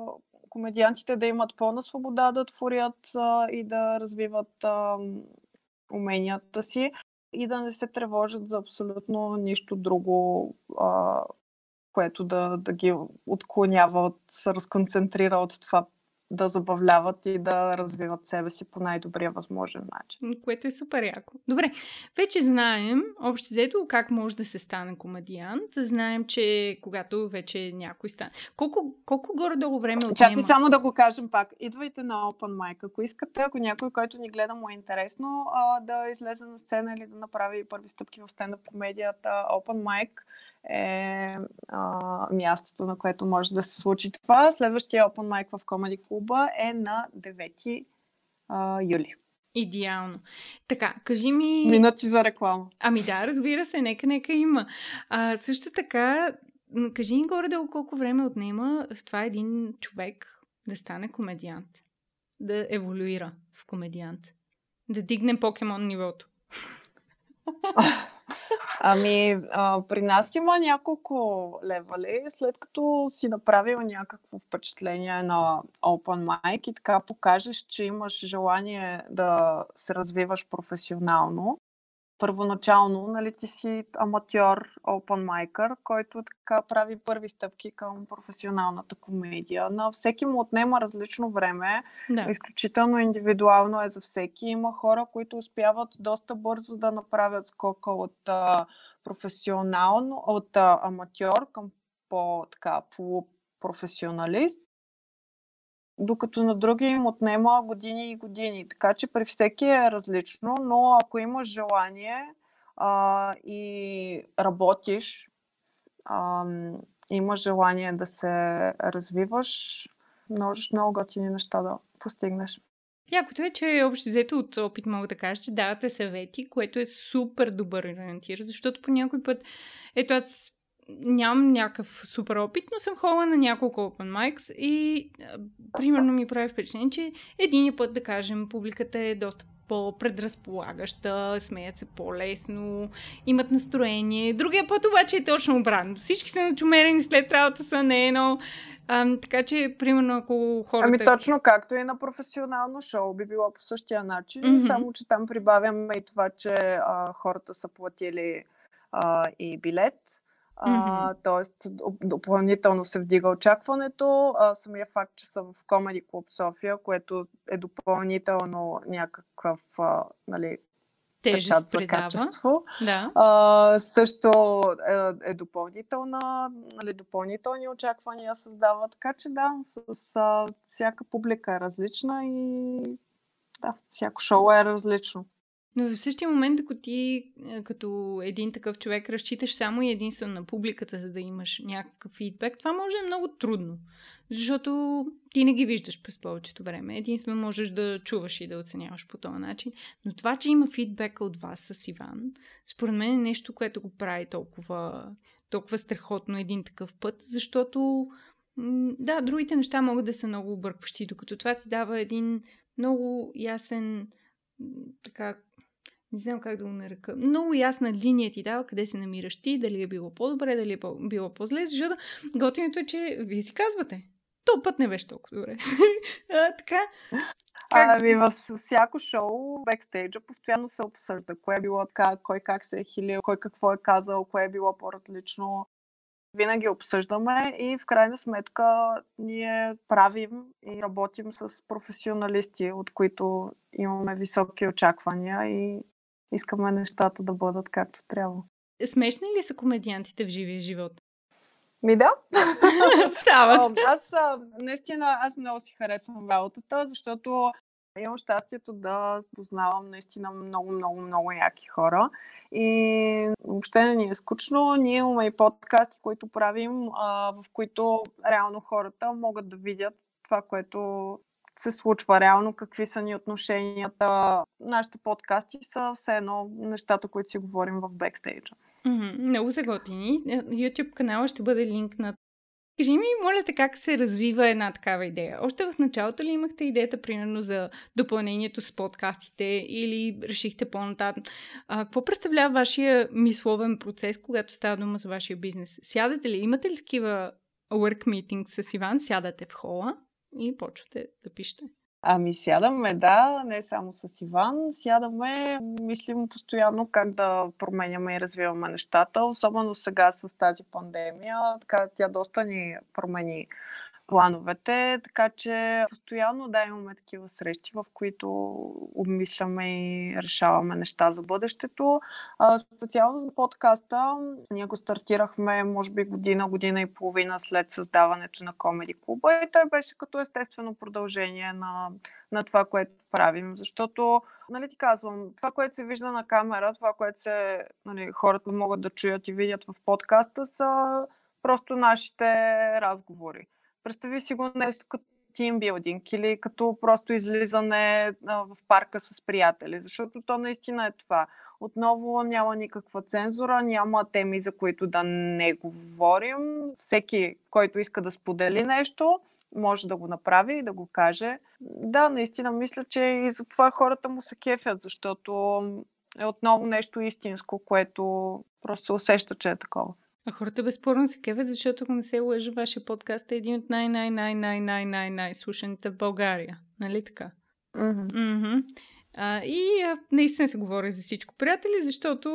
комедиантите да имат пълна свобода да творят а, и да развиват а, уменията си и да не се тревожат за абсолютно нищо друго, а, което да, да ги отклонява, от, се разконцентрира от това да забавляват и да развиват себе си по най-добрия възможен начин. Което е супер яко. Добре, вече знаем, общо взето, как може да се стане комедиант. Знаем, че когато вече някой стане. Колко, колко горе-долу време отнема? Чакай само да го кажем пак. Идвайте на Open Mic. Ако искате, ако някой, който ни гледа, му е интересно да излезе на сцена или да направи първи стъпки в стендъп комедията, Open Mic е а, мястото, на което може да се случи това. Следващия Open Mic в Comedy клуба е на 9 а, юли. Идеално. Така, кажи ми... Минати за реклама. Ами да, разбира се, нека, нека има. А, също така, кажи ни горе-долу колко време отнема това един човек да стане комедиант. Да еволюира в комедиант. Да дигне покемон нивото. Ами, а, при нас има няколко левали. След като си направил някакво впечатление на Open Mic и така покажеш, че имаш желание да се развиваш професионално, първоначално, нали, ти си аматьор, open micer, който така прави първи стъпки към професионалната комедия. На всеки му отнема различно време, да. изключително индивидуално е за всеки. Има хора, които успяват доста бързо да направят скока от а, професионално, от а, аматьор към по-така полупрофесионалист докато на други им отнема години и години. Така че при всеки е различно, но ако имаш желание а, и работиш, а, имаш желание да се развиваш, можеш много готини неща да постигнеш. Якото е, че общо взето от опит мога да кажа, че давате съвети, което е супер добър ориентир, защото по някой път, ето аз нямам някакъв супер опит, но съм ходила на няколко open mics и а, примерно ми прави впечатление, че един път, да кажем, публиката е доста по-предразполагаща, смеят се по-лесно, имат настроение. Другия път обаче е точно обратно. Всички са начумерени след работа са не едно. А, така че, примерно, ако хората... Ами точно както и на професионално шоу би било по същия начин, mm-hmm. само че там прибавяме и това, че а, хората са платили а, и билет Mm-hmm. тоест, допълнително се вдига очакването. А, самия факт, че съм в Comedy Club София, което е допълнително някакъв а, нали, тежест за качество. Да. А, също е, е допълнителна, нали, допълнителни очаквания създава. Така че да, с, с всяка публика е различна и да, всяко шоу е различно. Но в същия момент, ако ти е, като един такъв човек разчиташ само и единствено на публиката, за да имаш някакъв фидбек, това може е много трудно. Защото ти не ги виждаш през повечето време. Единствено можеш да чуваш и да оценяваш по този начин. Но това, че има фидбека от вас с Иван, според мен е нещо, което го прави толкова, толкова страхотно един такъв път, защото да, другите неща могат да са много объркващи, докато това ти дава един много ясен така не знам как да го нарека, много ясна линия ти дава къде се намираш ти, дали е било по-добре, дали е било по-зле, защото готиното е, че вие си казвате. То път не беше толкова добре. а, така. Как... Ами във всяко шоу, бекстейджа, постоянно се обсъжда кое е било така, кой как се е хилил, кой какво е казал, кое е било по-различно. Винаги обсъждаме и в крайна сметка ние правим и работим с професионалисти, от които имаме високи очаквания и искаме нещата да бъдат както трябва. Смешни ли са комедиантите в живия живот? Ми да. Стават. аз наистина, аз много си харесвам работата, защото имам щастието да познавам наистина много, много, много яки хора. И въобще не ни е скучно. Ние имаме и подкасти, които правим, в които реално хората могат да видят това, което се случва реално, какви са ни отношенията. Нашите подкасти са все едно нещата, които си говорим в бекстейджа. Mm-hmm, много са готини. Е, YouTube канала ще бъде линк на Кажи ми, моля те, как се развива една такава идея? Още в началото ли имахте идеята, примерно, за допълнението с подкастите или решихте по-нататък? Какво представлява вашия мисловен процес, когато става дума за вашия бизнес? Сядате ли? Имате ли такива work meeting с Иван? Сядате в хола и почвате да пишете. Ами сядаме, да, не само с Иван. Сядаме, мислим постоянно как да променяме и развиваме нещата, особено сега с тази пандемия. Така, тя доста ни промени плановете, така че постоянно да имаме такива срещи, в които обмисляме и решаваме неща за бъдещето. Специално за подкаста, ние го стартирахме може би година, година и половина след създаването на Комеди Клуба и той беше като естествено продължение на, на това, което правим, защото, нали ти казвам, това, което се вижда на камера, това, което се, нали, хората могат да чуят и видят в подкаста, са просто нашите разговори. Представи си го нещо като тимбилдинг или като просто излизане в парка с приятели, защото то наистина е това. Отново няма никаква цензура, няма теми, за които да не говорим. Всеки, който иска да сподели нещо, може да го направи и да го каже. Да, наистина мисля, че и за това хората му се кефят, защото е отново нещо истинско, което просто се усеща, че е такова. А хората безспорно се кевят, защото ако не се лъжа, вашия подкаст е един от най-най-най-най-най-най-най слушаните в България. Нали така? Mm-hmm. Mm-hmm. А, и а, наистина се говори за всичко, приятели, защото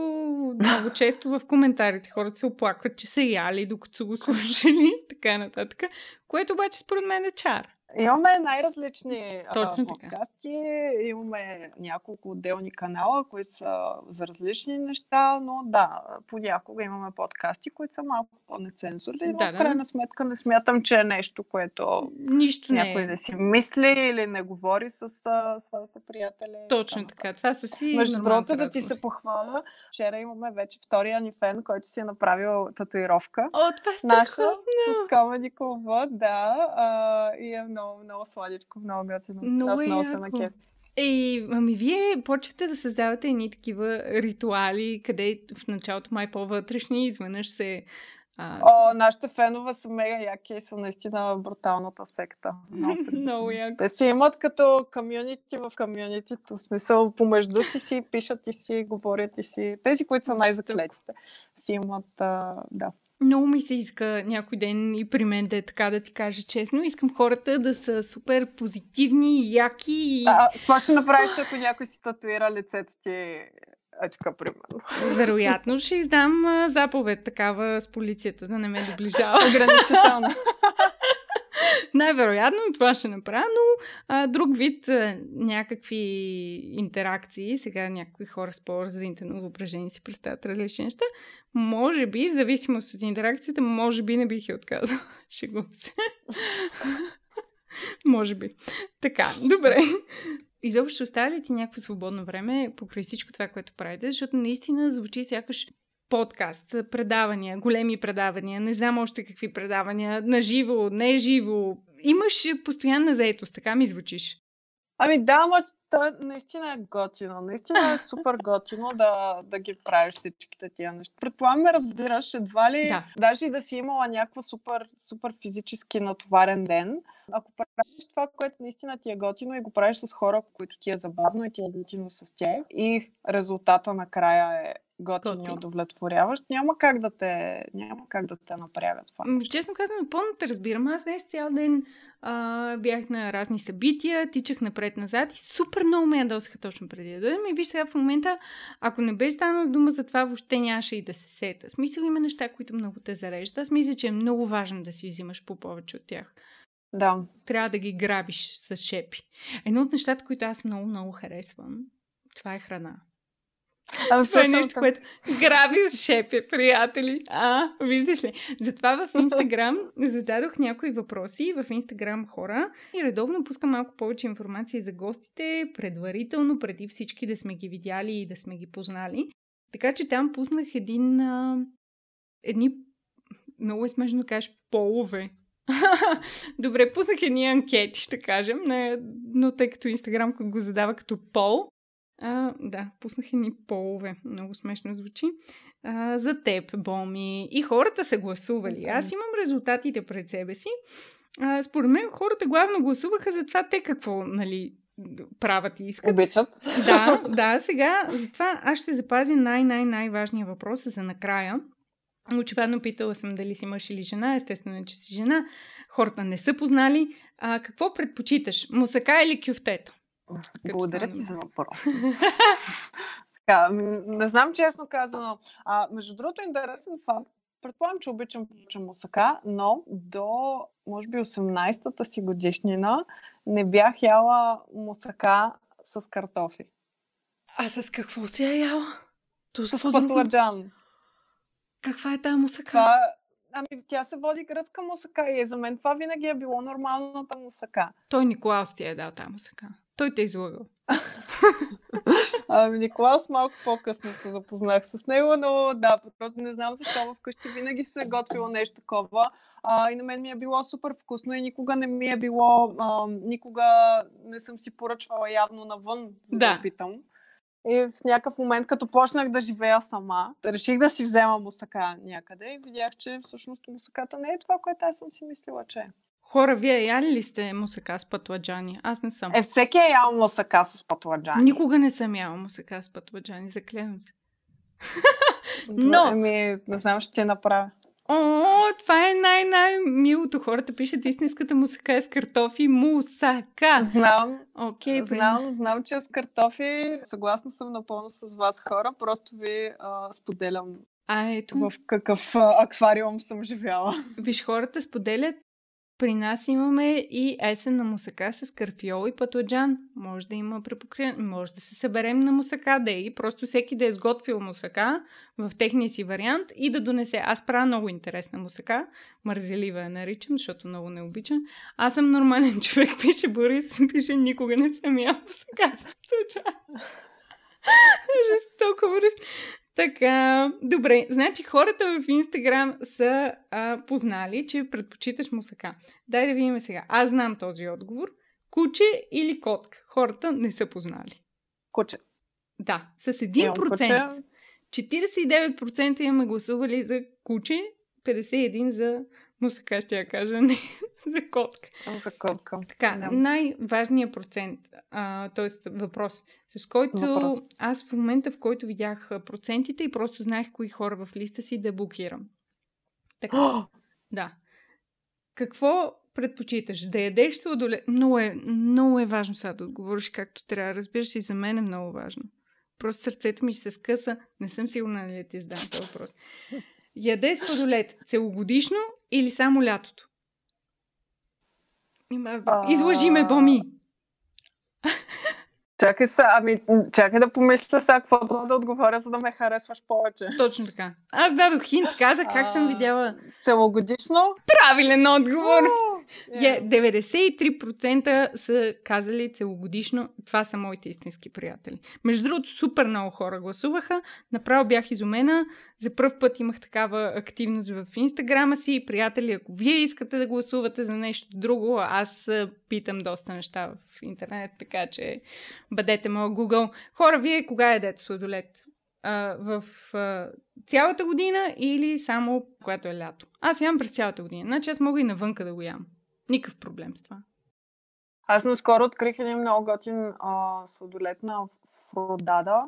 много често в коментарите хората се оплакват, че са яли, докато са го слушали, така нататък, което обаче според мен е чар. Имаме най-различни Точно подкасти, имаме няколко отделни канала, които са за различни неща, но да, понякога имаме подкасти, които са малко по-нецензурни, но Да, в да. крайна сметка не смятам, че е нещо, което Нищо не някой е. не си мисли или не говори с своите приятели. Точно нататък. така. Това са си Между другото, да ти се похваля, вчера имаме вече втория ни фен, който си е направил татуировка. О, това е Наша страхотно! с Comedy Club, да. А, и е много, много сладичко, много готино. Много Аз е много се яко. накеф. Ей, ами вие почвате да създавате едни такива ритуали, къде в началото май по-вътрешни, изведнъж се... А, О, нашите фенове са мега яки и са наистина бруталната секта. Много, много яко. Те си имат като комюнити в комюнитито. В смисъл, помежду си си пишат и си, говорят и си. Тези, които са най-заклетите, си имат, а, да. Много ми се иска някой ден и при мен да е така да ти кажа честно. Искам хората да са супер позитивни, яки и А, това ще направиш, ако някой си татуира лицето ти е така, примерно. вероятно ще издам а, заповед такава с полицията да не ме доближава. Ограничително. Най-вероятно това ще направя, но а, друг вид а, някакви интеракции, сега някои хора с по-развитите на въображение си представят различни неща, може би, в зависимост от интеракцията, може би не бих я отказала. Шегувам се. може би. Така, добре. Изобщо остава ли ти някакво свободно време покрай всичко това, което правите? Защото наистина звучи сякаш подкаст, предавания, големи предавания, не знам още какви предавания, на живо, не живо. Имаш постоянна заетост, така ми звучиш. Ами да, ама то наистина е готино. Наистина е супер готино да, да ги правиш всичките тия неща. Предполагам ме разбираш, едва ли, Да. даже и да си имала някакво супер, супер физически натоварен ден, ако правиш това, което наистина ти е готино и го правиш с хора, които ти е забавно и ти е готино с тях и резултата накрая е готин и Готин. удовлетворяващ, няма как да те, няма как да те напряга това. М, Честно казвам, напълно те разбирам. Аз днес цял ден а, бях на разни събития, тичах напред-назад и супер много ме ядосаха точно преди да дойдем. И виж сега в момента, ако не беше станала дума за това, въобще нямаше и да се сета. Смисъл има неща, които много те зареждат. Аз мисля, че е много важно да си взимаш по повече от тях. Да. Трябва да ги грабиш с шепи. Едно от нещата, които аз много-много харесвам, това е храна. Ами, Това е нещо, което граби с шепе, приятели. А, виждаш ли? Затова в Инстаграм зададох някои въпроси в Инстаграм хора и редовно пускам малко повече информация за гостите, предварително, преди всички да сме ги видяли и да сме ги познали. Така че там пуснах един... А, едни... Много е смешно да кажеш полове. Добре, пуснах едни анкети, ще кажем, но тъй като Инстаграм го задава като пол, а, да, пуснах едни полове. Много смешно звучи. А, за теб, Боми. И хората са гласували. Да. Аз имам резултатите пред себе си. А, според мен хората главно гласуваха за това те какво нали, правят и искат. Обичат. Да, да, сега затова аз ще запазя най-най-най-важния въпрос за накрая. Очевидно питала съм дали си мъж или жена, естествено, е, че си жена. Хората не са познали. А, какво предпочиташ? Мусака или кюфтета? Благодаря ти за дума. въпрос. така, м, не знам честно казано. А, между другото, интересен факт. Предполагам, че обичам повече мусака, но до, може би, 18-та си годишнина не бях яла мусака с картофи. А с какво си я яла? То С друго? патладжан. Каква е тази мусака? Това, ами, тя се води гръцка мусака и за мен това винаги е било нормалната мусака. Той Николаус ти е дал тази мусака. Той те е излагал. Ами, Николаус малко по-късно се запознах с него, но да, просто не знам защо вкъщи винаги се е готвило нещо такова. А, и на мен ми е било супер вкусно и никога не ми е било, а, никога не съм си поръчвала явно навън, за да, Да. опитам. И в някакъв момент, като почнах да живея сама, реших да си взема мусака някъде и видях, че всъщност мусаката не е това, което аз съм си мислила, че е. Хора, вие яли ли сте мусака с пътладжани? Аз не съм. Е, всеки е ял мусака с патладжани. Никога не съм яла мусака с пътладжани, заклевам се. Но... Еми, не знам, ще ти направя. О, това е най-най-милото. Хората пишат истинската мусака е с картофи. Мусака! Знам, Окей, знам, знам, че е с картофи. Съгласна съм напълно с вас хора. Просто ви а, споделям А ето, в какъв а, аквариум съм живяла. виж, хората споделят. При нас имаме и есен на мусака с карфиол и патоджан. Може да има препокриване. Може да се съберем на мусака да и просто всеки да е сготвил мусака в техния си вариант и да донесе. Аз правя много интересна мусака. Мързелива я наричам, защото много не обичам. Аз съм нормален човек, пише Борис, пише никога не съм ял мусака. Жестоко, Борис. Така, добре. Значи хората в Инстаграм са а, познали, че предпочиташ мусака. Дай да видим сега. Аз знам този отговор. Куче или котка? Хората не са познали. Куче. Да, с Имам 1%. куче. 49% имаме гласували за куче, 51% за мусака, ще я кажа, не за котка. За котка. Така, Да. най-важният процент, т.е. въпрос, с който Въпрос. аз в момента, в който видях процентите и просто знаех кои хора в листа си да блокирам. Така, да. Какво предпочиташ? Да ядеш сладолед? Много е, много е важно сега да отговориш както трябва. Разбираш и за мен е много важно. Просто сърцето ми ще се скъса. Не съм сигурна дали да ти задам този въпрос. Яде сладолед целогодишно или само лятото? Излъжи ме, Боми! Чакай са, ами, чакай да помисля сега какво да отговоря, за да ме харесваш повече. Точно така. Аз дадох хинт, казах как съм видяла Целогодишно? правилен отговор. Уу, Е, 93% са казали целогодишно. Това са моите истински приятели. Между другото, супер много хора гласуваха. Направо бях изумена. За първ път имах такава активност в Инстаграма си. Приятели, ако вие искате да гласувате за нещо друго, аз питам доста неща в интернет, така че бъдете моят Google. Хора, вие кога ядете сладолет? А, в а, цялата година или само когато е лято? Аз ям през цялата година. Значи аз мога и навънка да го ям. Никакъв проблем с това. Аз наскоро открих един много готин а, сладолет на Фродада,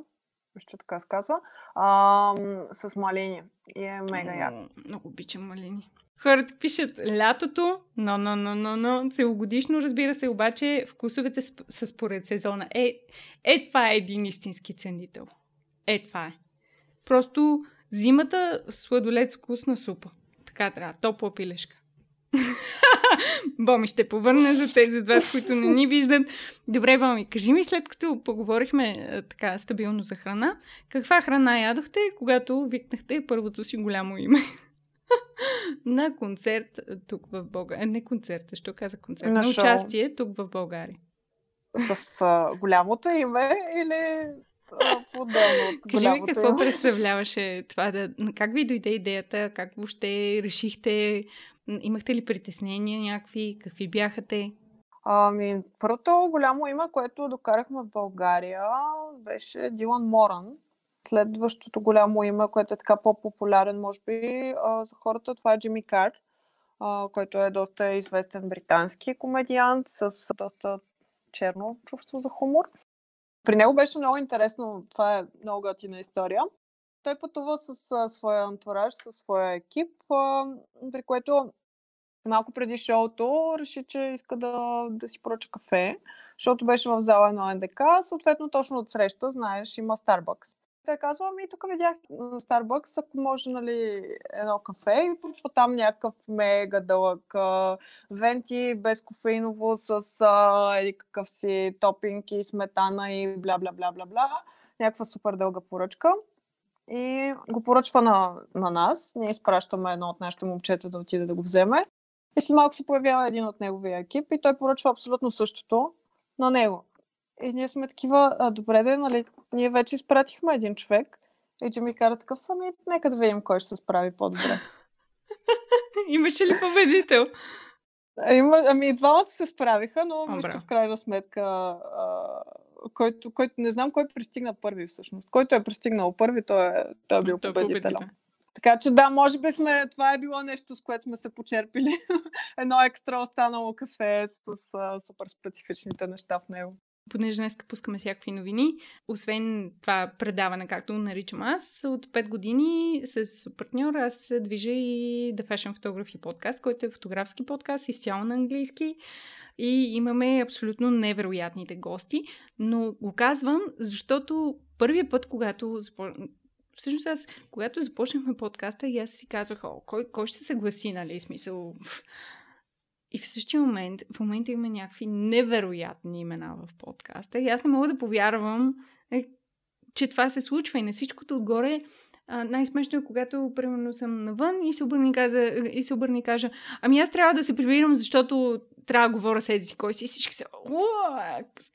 ще така се казва, а, с малини. И е мега як. Много обичам малини. Хората пишат лятото, но, но, но, но, но, целогодишно, разбира се, обаче вкусовете сп- са според сезона. Е, е, това е един истински ценител. Е, това е. Просто зимата сладолет с вкусна супа. Така трябва, топла пилешка. Боми ще повърне за тези от вас, които не ни виждат. Добре, Боми, кажи ми след като поговорихме е, така стабилно за храна, каква храна ядохте, когато викнахте първото си голямо име? на концерт е, тук в България. Не концерт, защо каза концерт? На На, участие тук в България. С а, голямото име или по-отделно от Кажи ми какво име? представляваше това да... Как ви дойде идеята? Как въобще решихте? Имахте ли притеснения някакви? Какви бяха те? Ами, първото голямо име, което докарахме в България, беше Дилан Моран. Следващото голямо име, което е така по-популярен, може би, за хората, това е Джимми Кар, който е доста известен британски комедиант с доста черно чувство за хумор. При него беше много интересно, това е много готина история. Той пътува с а, своя антураж, със своя екип, а, при което малко преди шоуто реши, че иска да, да си поръча кафе, защото беше в зала на НДК, съответно точно от среща, знаеш, има Starbucks. Той казва, ами тук видях на Starbucks, ако може, нали, едно кафе и почва там някакъв мега дълъг а, венти, без кофеиново, с а, еди какъв си топинг и сметана и бла бла бла бла бла. Някаква супер дълга поръчка. И го поръчва на, на нас. Ние изпращаме едно от нашите момчета да отиде да го вземе. И след малко се появява един от неговия екип и той поръчва абсолютно същото на него. И ние сме такива, а, добре де, нали, ние вече изпратихме един човек. И че ми кара такъв, ами нека да видим кой ще се справи по-добре. Имаше ли победител? Има, ами и двамата се справиха, но браво. в крайна сметка, а, който, който не знам кой пристигна първи всъщност. Който е пристигнал първи, той е, той е бил Той е победителя. Така че да, може би сме, това е било нещо, с което сме се почерпили. Едно екстра останало кафе с а, супер специфичните неща в него. понеже днес пускаме всякакви новини, освен това предаване, както наричам аз, от 5 години с партньор аз се движа и The Fashion Photography подкаст, който е фотографски подкаст, изцяло на английски и имаме абсолютно невероятните гости, но го казвам, защото първият път, когато всъщност аз, когато започнахме подкаста, и аз си казвах, о, кой, кой ще се съгласи, нали, смисъл... И в същия момент, в момента има някакви невероятни имена в подкаста. И аз не мога да повярвам, е, че това се случва. И на всичкото отгоре най-смешно е, когато, примерно, съм навън и се обърна и, каза, и се обърна и кажа, ами аз трябва да се прибирам, защото трябва да говоря с еди си кой си. И всички са, о,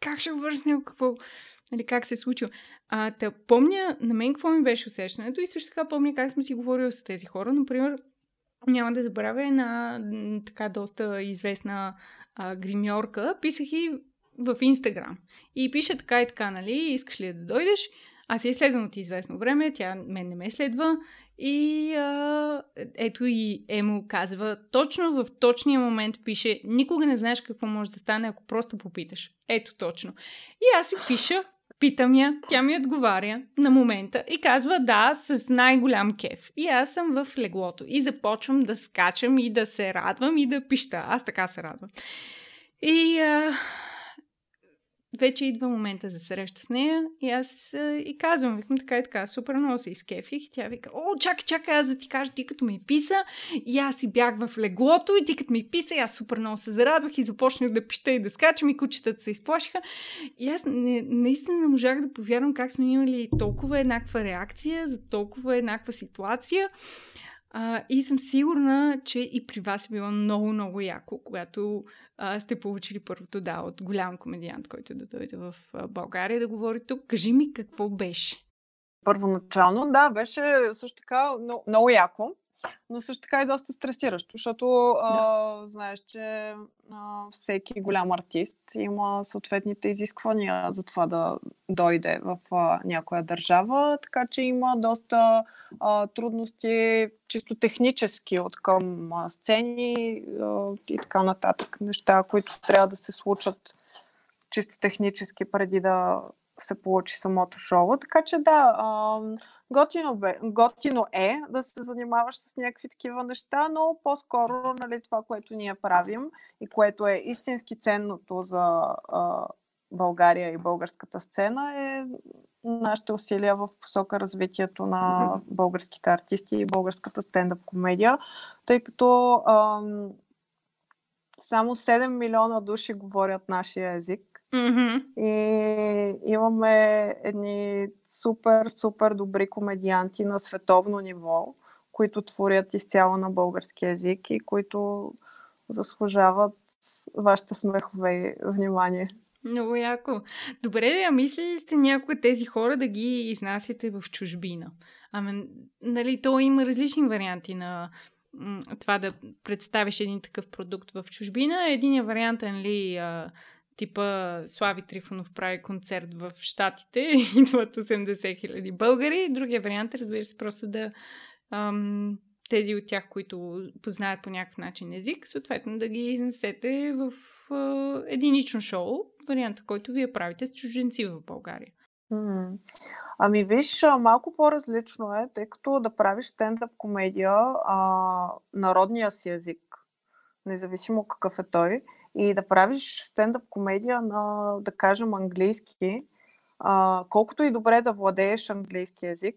как ще говоря с него, какво, нали, как се е случило. А, да помня на мен какво ми беше усещането и също така помня как сме си говорили с тези хора. Например, няма да забравя една така доста известна а, гримьорка. Писах и в Инстаграм. И пише така и така, нали, искаш ли да дойдеш? Аз я изследвам от известно време, тя мен не ме следва. И а, ето и Емо казва, точно в точния момент пише, никога не знаеш какво може да стане, ако просто попиташ. Ето точно. И аз си пиша, Питам я, тя ми отговаря на момента и казва да, с най-голям кеф. И аз съм в леглото и започвам да скачам и да се радвам и да пища. Аз така се радвам. И а, вече идва момента за среща с нея и аз а, и казвам, викам така и така, супер много се изкефих. Тя вика, о, чакай, чакай, аз да ти кажа, ти като ми писа, и аз си бях в леглото и ти като ми писа, и аз супер много се зарадвах и започнах да пища и да скачам и кучетата се изплашиха. И аз не, наистина не можах да повярвам как сме имали толкова еднаква реакция за толкова еднаква ситуация. А, и съм сигурна, че и при вас е било много, много яко, когато а, сте получили първото да от голям комедиант, който да дойде в България да говори тук. Кажи ми какво беше. Първоначално, да, беше също така много, много яко но също така и доста стресиращо, защото да. а, знаеш, че а, всеки голям артист има съответните изисквания за това да дойде в а, някоя държава, така че има доста а, трудности чисто технически от към а, сцени а, и така нататък. Неща, които трябва да се случат чисто технически преди да се получи самото шоу. Така че да, а, Готино, бе, готино е да се занимаваш с някакви такива неща, но по-скоро нали, това, което ние правим и което е истински ценното за а, България и българската сцена е нашите усилия в посока развитието на българските артисти и българската стендъп комедия, тъй като ам, само 7 милиона души говорят нашия език Mm-hmm. И имаме едни супер, супер добри комедианти на световно ниво, които творят изцяло на български язик и които заслужават вашите смехове и внимание. Много яко. Добре, а мислили сте някои тези хора да ги изнасяте в чужбина? Ами, нали, то има различни варианти на това да представиш един такъв продукт в чужбина. Единият вариант е, нали, типа Слави Трифонов прави концерт в Штатите, идват 80 хиляди българи. Другия вариант е, разбира се, просто да ам, тези от тях, които познаят по някакъв начин език, съответно да ги изнесете в а, единично шоу, варианта, който вие правите с чужденци в България. Mm. Ами виж, малко по-различно е, тъй като да правиш стендъп комедия а, народния си език, независимо какъв е той, и да правиш стендъп комедия на, да кажем, английски, а, колкото и добре да владееш английски язик,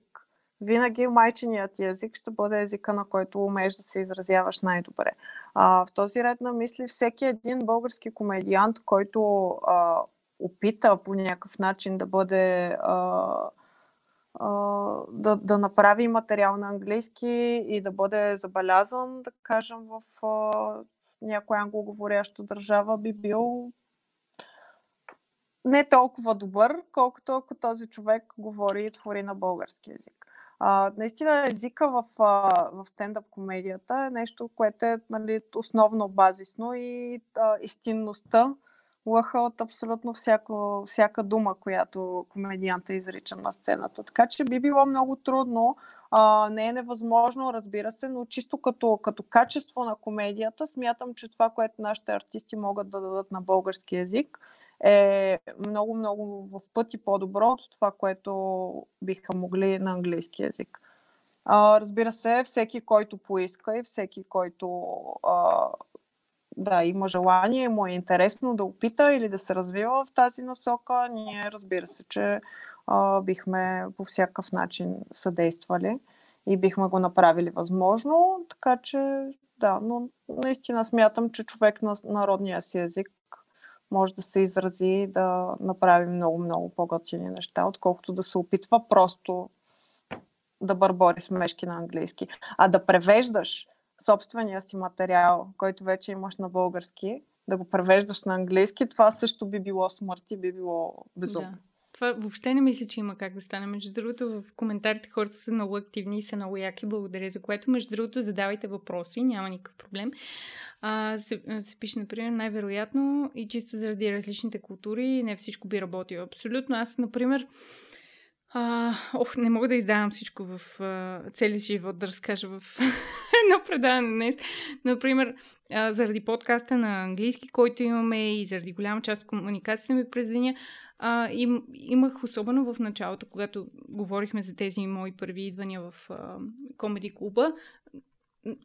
винаги майченият ти език ще бъде езика, на който умееш да се изразяваш най-добре. А, в този ред на мисли, всеки един български комедиант, който а, опита по някакъв начин да бъде а, да, да направи материал на английски и да бъде забелязан, да кажем, в някоя англоговоряща държава би бил не толкова добър, колкото ако този човек говори и твори на български язик. А, наистина езика в, в стендъп комедията е нещо, което е нали, основно базисно и а, истинността лъха от абсолютно всяко, всяка дума, която комедианта изрича на сцената. Така че би било много трудно. А, не е невъзможно, разбира се, но чисто като, като качество на комедията, смятам, че това, което нашите артисти могат да дадат на български язик, е много-много в пъти по-добро от това, което биха могли на английски язик. А, разбира се, всеки, който поиска и всеки, който а, да, има желание, му е интересно да опита или да се развива в тази насока, ние разбира се, че а, бихме по всякакъв начин съдействали и бихме го направили възможно. Така че, да, но наистина смятам, че човек на народния си език може да се изрази да направи много-много по-готини неща, отколкото да се опитва просто да бърбори смешки на английски. А да превеждаш собствения си материал, който вече имаш на български, да го превеждаш на английски, това също би било смърт и би било безумно. Да. Това въобще не мисля, че има как да стане. Между другото, в коментарите хората са много активни и са много яки. Благодаря за което. Между другото, задавайте въпроси, няма никакъв проблем. А, се, се пише, например, най-вероятно и чисто заради различните култури не всичко би работило. Абсолютно. Аз, например, а, ох, не мога да издавам всичко в а, целия живот, да разкажа в едно предаване днес. Например, а, заради подкаста на английски, който имаме и заради голяма част от комуникацията ми през деня, а, им, имах особено в началото, когато говорихме за тези мои първи идвания в а, комеди клуба,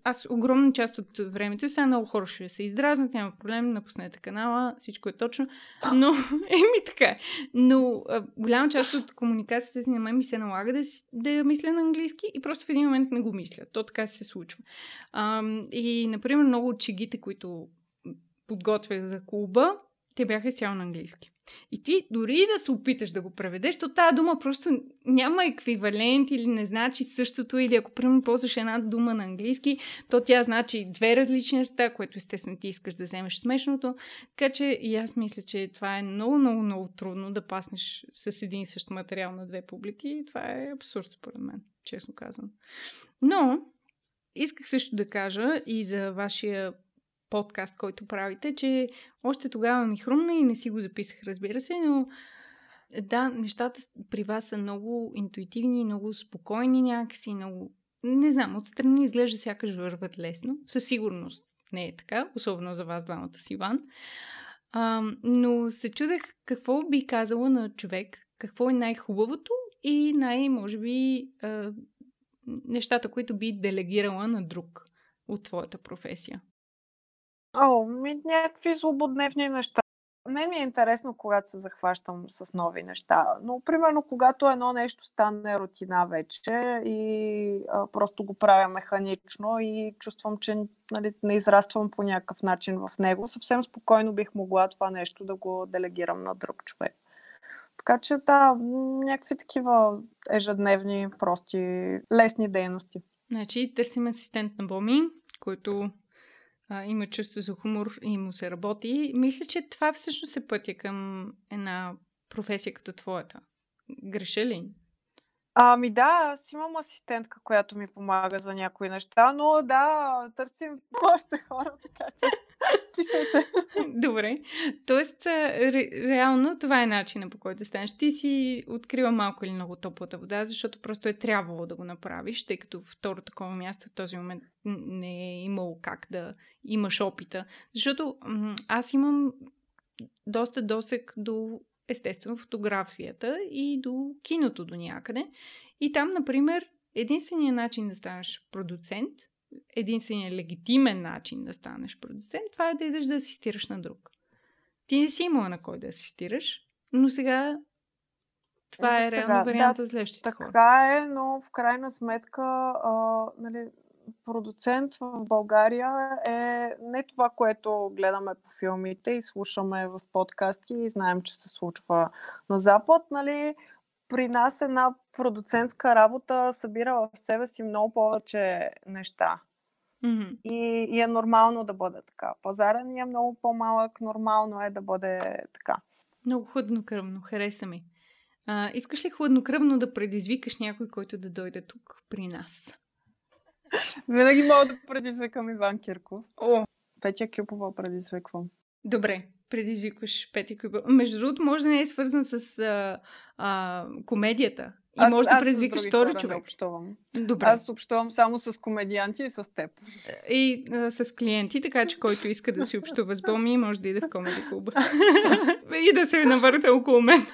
аз огромна част от времето, сега много хора ще се издразнат, няма проблем, напуснете канала, всичко е точно, но, еми така е. Но а, голяма част от комуникацията си на мен ми се налага да, да я мисля на английски и просто в един момент не го мисля. То така се случва. А, и, например, много от чегите, които подготвях за клуба, те бяха изцяло на английски. И ти дори да се опиташ да го преведеш, то тази дума просто няма еквивалент или не значи същото, или ако примерно ползваш една дума на английски, то тя значи две различни неща, което естествено ти искаш да вземеш смешното. Така че и аз мисля, че това е много, много, много трудно да паснеш с един и същ материал на две публики. И това е абсурд, според мен, честно казвам. Но, исках също да кажа и за вашия подкаст, който правите, че още тогава ми хрумна и не си го записах, разбира се, но да, нещата при вас са много интуитивни, много спокойни някакси, много... Не знам, отстрани изглежда сякаш върват лесно. Със сигурност не е така, особено за вас двамата си, Иван. А, но се чудех какво би казала на човек, какво е най-хубавото и най- може би а, нещата, които би делегирала на друг от твоята професия. О, ми някакви злободневни неща. Не ми е интересно, когато се захващам с нови неща, но примерно когато едно нещо стане рутина вече и а, просто го правя механично и чувствам, че нали, не израствам по някакъв начин в него, съвсем спокойно бих могла това нещо да го делегирам на друг човек. Така че да, някакви такива ежедневни, прости, лесни дейности. Значи търсим асистент на Боми, който а, има чувство за хумор и му се работи. Мисля, че това всъщност е пътя към една професия като твоята. Греша ли? Ами да, аз имам асистентка, която ми помага за някои неща, но да, търсим още хора, така че пишете. Добре. Тоест, ре, реално това е начинът по който станеш. Ти си открила малко или много топлата вода, защото просто е трябвало да го направиш, тъй като второ такова място в този момент не е имало как да имаш опита. Защото аз имам доста досек до естествено фотографията и до киното до някъде. И там, например, единственият начин да станеш продуцент, единственият легитимен начин да станеш продуцент, това е да идеш да асистираш на друг. Ти не си имала на кой да асистираш, но сега това е сега, реално варианта да, за следващите така хора. е, но в крайна сметка а, нали, продуцент в България е не това, което гледаме по филмите и слушаме в подкасти и знаем, че се случва на Запад. Нали? При нас една продуцентска работа събира в себе си много повече неща. Mm-hmm. И, и е нормално да бъде така. Пазара ни е много по-малък, нормално е да бъде така. Много хладнокръвно, хареса ми. А, искаш ли хладнокръвно да предизвикаш някой, който да дойде тук при нас? Винаги мога да предизвикам Иван Кирков. О! Петя Кюпова предизвиквам. Добре, предизвикваш Петя Кюпова. Между другото, може да не е свързан с а, а, комедията. И аз, може да предизвикаш втори човек. общувам. Добре. Аз общувам само с комедианти и с теб. И а, с клиенти, така че който иска да си общува с Боми, може да иде в комеди клуба. и да се навърта около мен.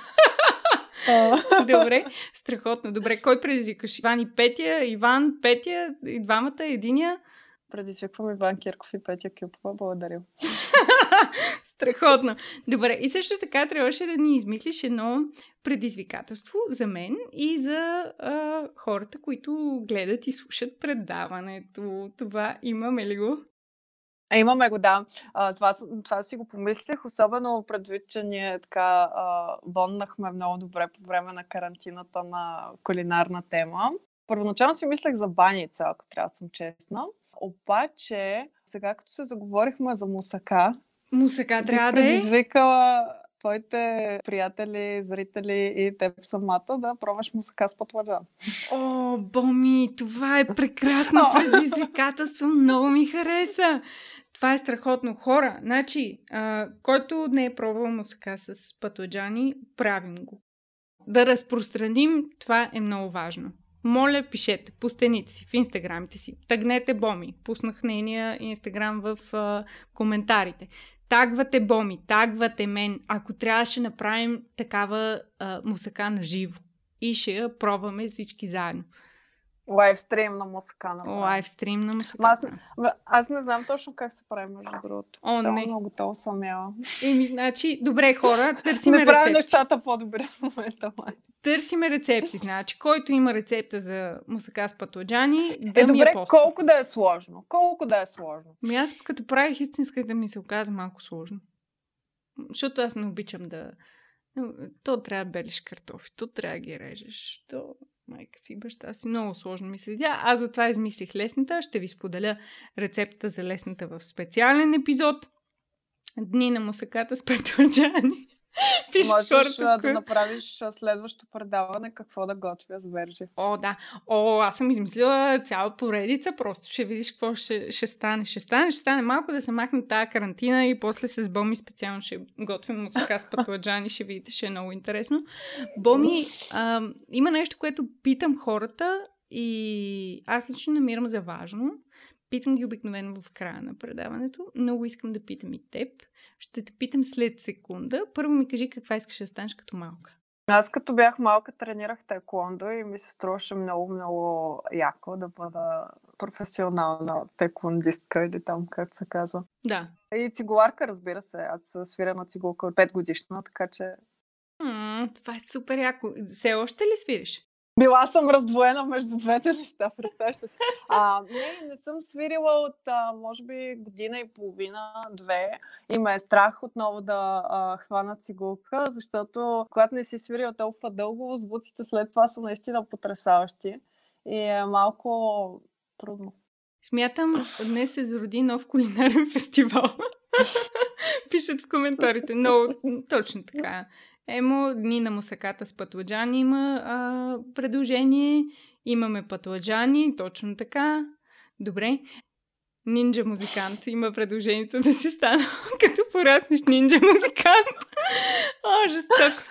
Добре, страхотно. Добре, кой предизвикаш? Иван и Петя? Иван, Петя, и двамата, единия? Предизвиквам Иван Кирков и Петя Кюпова. Благодаря. Страхотно. Добре, и също така трябваше да ни измислиш едно предизвикателство за мен и за а, хората, които гледат и слушат предаването. Това имаме ли го? Имаме го, да. А, това, това си го помислих, особено предвид, че ние така а, боннахме много добре по време на карантината на кулинарна тема. Първоначално си мислех за баница, ако трябва да съм честна. Обаче, сега като се заговорихме за мусака, мусака трябва да е. Извикала твоите приятели, зрители и теб самата да пробваш мусака с пътладжан. О, Боми, това е прекрасно предизвикателство. Много ми хареса. Това е страхотно. Хора, значи, а, който не е пробвал мусака с пътладжани, правим го. Да разпространим, това е много важно. Моля, пишете по стените си, в инстаграмите си. Тъгнете Боми. Пуснах нейния инстаграм в а, коментарите. Тагвате Боми, тагвате мен. Ако трябваше направим такава а, мусака на живо. И ще я пробваме всички заедно. Лайвстрим на мусака Лайвстрим на мусака. Аз, аз не знам точно как се прави, между другото. О, Само не. много то съм яла. Еми, значи, добре хора, търсиме Не правя нещата по-добре в момента, май. Търсиме рецепти, значи. Който има рецепта за мусака с патоджани, да е, ми добре, е колко да е сложно? Колко да е сложно? Ми аз като правих истинска да ми се оказа малко сложно. Защото аз не обичам да... То трябва да белиш картофи, то трябва да ги режеш, то майка си, баща си. Много сложно ми се видя. Аз затова измислих лесната. Ще ви споделя рецептата за лесната в специален епизод. Дни на мусаката с петладжани. Пише Можеш хората, да направиш следващо предаване какво да готвя с Вержи. О, да. О, аз съм измислила цяла поредица, просто ще видиш какво ще, ще стане. Ще стане, ще стане малко да се махне тази карантина и после с Боми специално ще готвим мусака с пътладжани, ще видите, ще е много интересно. Боми, а, има нещо, което питам хората и аз лично намирам за важно. Питам ги обикновено в края на предаването. Много искам да питам и теб. Ще те питам след секунда. Първо ми кажи каква искаш да станеш като малка. Аз като бях малка тренирах тайкондо и ми се струваше много, много яко да бъда професионална тайкондистка или там, както се казва. Да. И цигуларка, разбира се. Аз свиря на цигулка от 5 годишна, така че... М- това е супер яко. Все още ли свириш? Била съм раздвоена между двете неща, представяш се. А, не, не съм свирила от, а, може би, година и половина, две. И ме е страх отново да а, хвана цигулка, защото когато не си свирила толкова дълго, звуците след това са наистина потрясаващи. И е малко трудно. Смятам, днес се зароди нов кулинарен фестивал. Пишат в коментарите. Много, точно така. Емо, дни на мусаката с пътладжани има а, предложение. Имаме пътладжани, точно така. Добре. Нинджа музикант има предложението да си стана като пораснеш нинджа музикант. О, жестоко.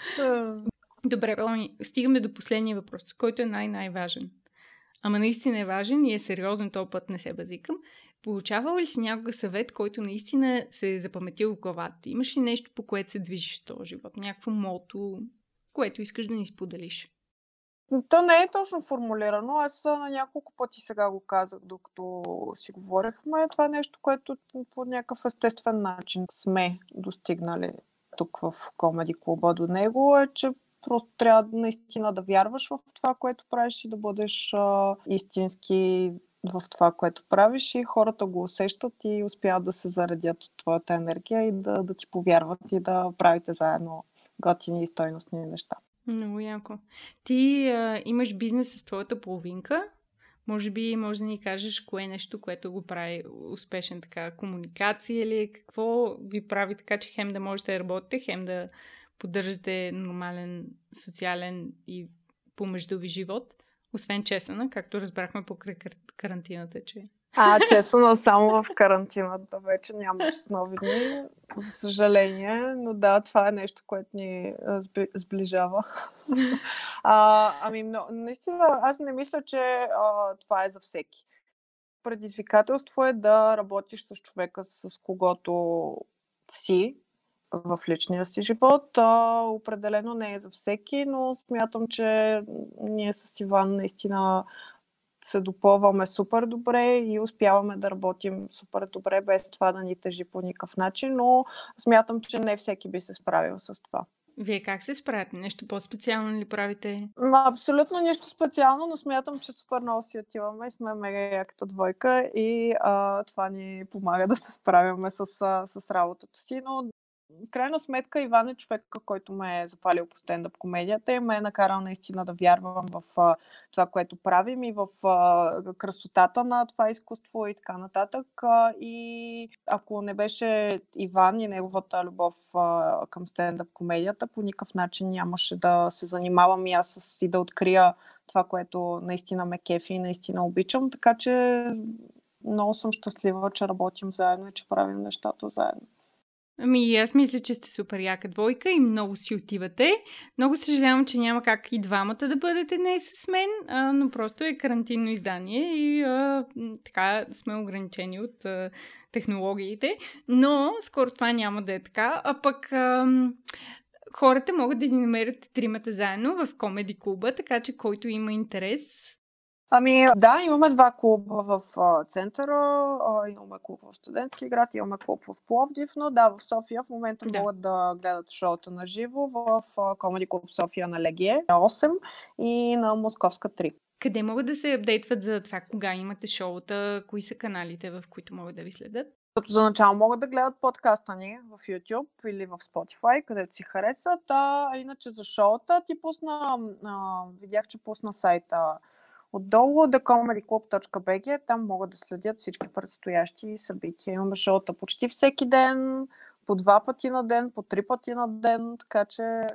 Добре, Роми, стигаме до последния въпрос, който е най-най-важен. Ама наистина е важен и е сериозен, този път не се базикам. Получавала ли си някога съвет, който наистина се е запаметил в главата? Имаш ли нещо, по което се движиш в този живот? Някакво мото, което искаш да ни споделиш? То не е точно формулирано. Аз на няколко пъти сега го казах, докато си говорихме. Това е нещо, което по някакъв естествен начин сме достигнали тук в Комеди клуба до него, е, че просто трябва наистина да вярваш в това, което правиш и да бъдеш а, истински в това, което правиш и хората го усещат и успяват да се заредят от твоята енергия и да, да ти повярват и да правите заедно готини и стойностни неща. Много яко. Ти а, имаш бизнес с твоята половинка. Може би може да ни кажеш кое е нещо, което го прави успешен така комуникация или какво ви прави така, че хем да можете да работите, хем да поддържате нормален социален и помеждови живот. Освен чесъна, както разбрахме покрай карантината, че... А, чесъна само в карантината. Вече няма чеснови дни, за съжаление. Но да, това е нещо, което ни сближава. а, ами, но, наистина, аз не мисля, че а, това е за всеки. Предизвикателство е да работиш с човека, с когото си, в личния си живот. А, определено не е за всеки, но смятам, че ние с Иван наистина се допълваме супер добре и успяваме да работим супер добре, без това да ни тежи по никакъв начин, но смятам, че не всеки би се справил с това. Вие как се справяте? Нещо по-специално ли правите? Абсолютно нищо специално, но смятам, че супер много си отиваме и сме мега яката двойка и а, това ни помага да се справяме с, с работата си. Но в крайна сметка Иван е човека, който ме е запалил по стендъп комедията и ме е накарал наистина да вярвам в а, това, което правим и в а, красотата на това изкуство и така нататък. А, и ако не беше Иван и неговата любов а, към стендъп комедията, по никакъв начин нямаше да се занимавам и аз с, и да открия това, което наистина ме кефи и наистина обичам. Така че много съм щастлива, че работим заедно и че правим нещата заедно. Ами, аз мисля, че сте супер яка двойка и много си отивате. Много съжалявам, че няма как и двамата да бъдете днес с мен, а, но просто е карантинно издание и а, така сме ограничени от а, технологиите. Но скоро това няма да е така. А пък а, хората могат да ни намерят тримата заедно в комеди клуба, така че който има интерес, Ами да, имаме два клуба в центъра, имаме клуб в студентски град, имаме клуб в Пловдив, но да, в София в момента да. могат да гледат шоута на живо в Комеди клуб София на Легие 8 и на Московска 3. Къде могат да се апдейтват за това, кога имате шоута, кои са каналите, в които могат да ви следят? Като за начало могат да гледат подкаста ни в YouTube или в Spotify, където си харесат, а иначе за шоута ти пусна, а, видях, че пусна сайта Отдолу thecomedyclub.bg, там могат да следят всички предстоящи събития. Имаме шоута почти всеки ден, по два пъти на ден, по три пъти на ден, така че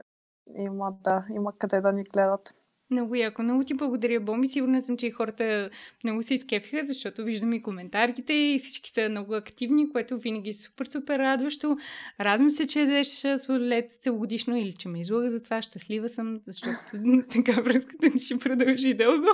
има, да, има къде да ни гледат. Много яко. Много ти благодаря, Боми. Сигурна съм, че и хората много се изкефиха, защото виждам и коментарите и всички са много активни, което винаги е супер, супер радващо. Радвам се, че ядеш сладолет целогодишно или че ме излага за това. Щастлива съм, защото така връзката ни ще продължи дълго.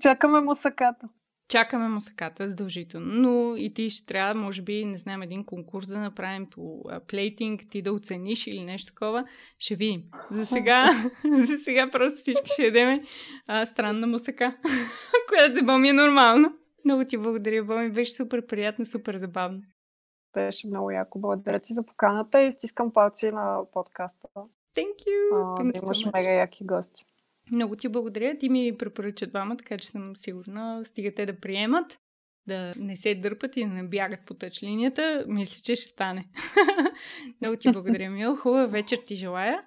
Чакаме мусаката. Чакаме мусаката, задължително. Но и ти ще трябва, може би, не знам, един конкурс да направим по плейтинг, ти да оцениш или нещо такова. Ще видим. За сега, за сега просто всички ще ядеме а, странна мусака, която за Боми е нормално. Много ти благодаря, Боми. Беше супер приятно, супер забавно. Беше много яко. Благодаря ти за поканата и стискам палци на подкаста. Thank you. А, Thank да имаш so мега яки гости. Много ти благодаря. Ти ми препоръча двама, така че съм сигурна, стига те да приемат, да не се дърпат и да не бягат по тъч линията. Мисля, че ще стане. Много ти благодаря, Мил. Хубава вечер ти желая.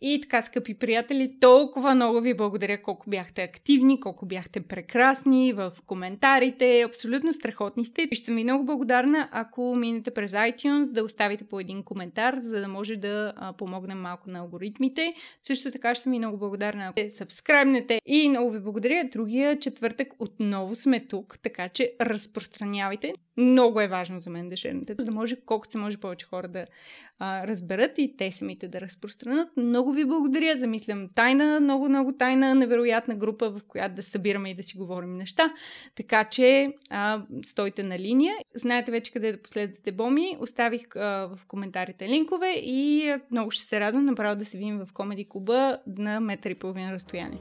И така, скъпи приятели, толкова много ви благодаря колко бяхте активни, колко бяхте прекрасни в коментарите. Абсолютно страхотни сте. И ще съм ви много благодарна, ако минете през iTunes, да оставите по един коментар, за да може да помогнем малко на алгоритмите. Също така ще съм много благодарна, ако сабскрайбнете. И много ви благодаря. Другия четвъртък отново сме тук, така че разпространявайте. Много е важно за мен да шернете, за да може колкото се може повече хора да а, разберат и те самите да разпространят. Много ви благодаря. Замислям тайна, много, много тайна, невероятна група, в която да събираме и да си говорим неща. Така че а, стойте на линия. Знаете вече къде да последвате Боми. Оставих а, в коментарите линкове и много ще се радвам направо да се видим в комеди клуба на метър и половина разстояние.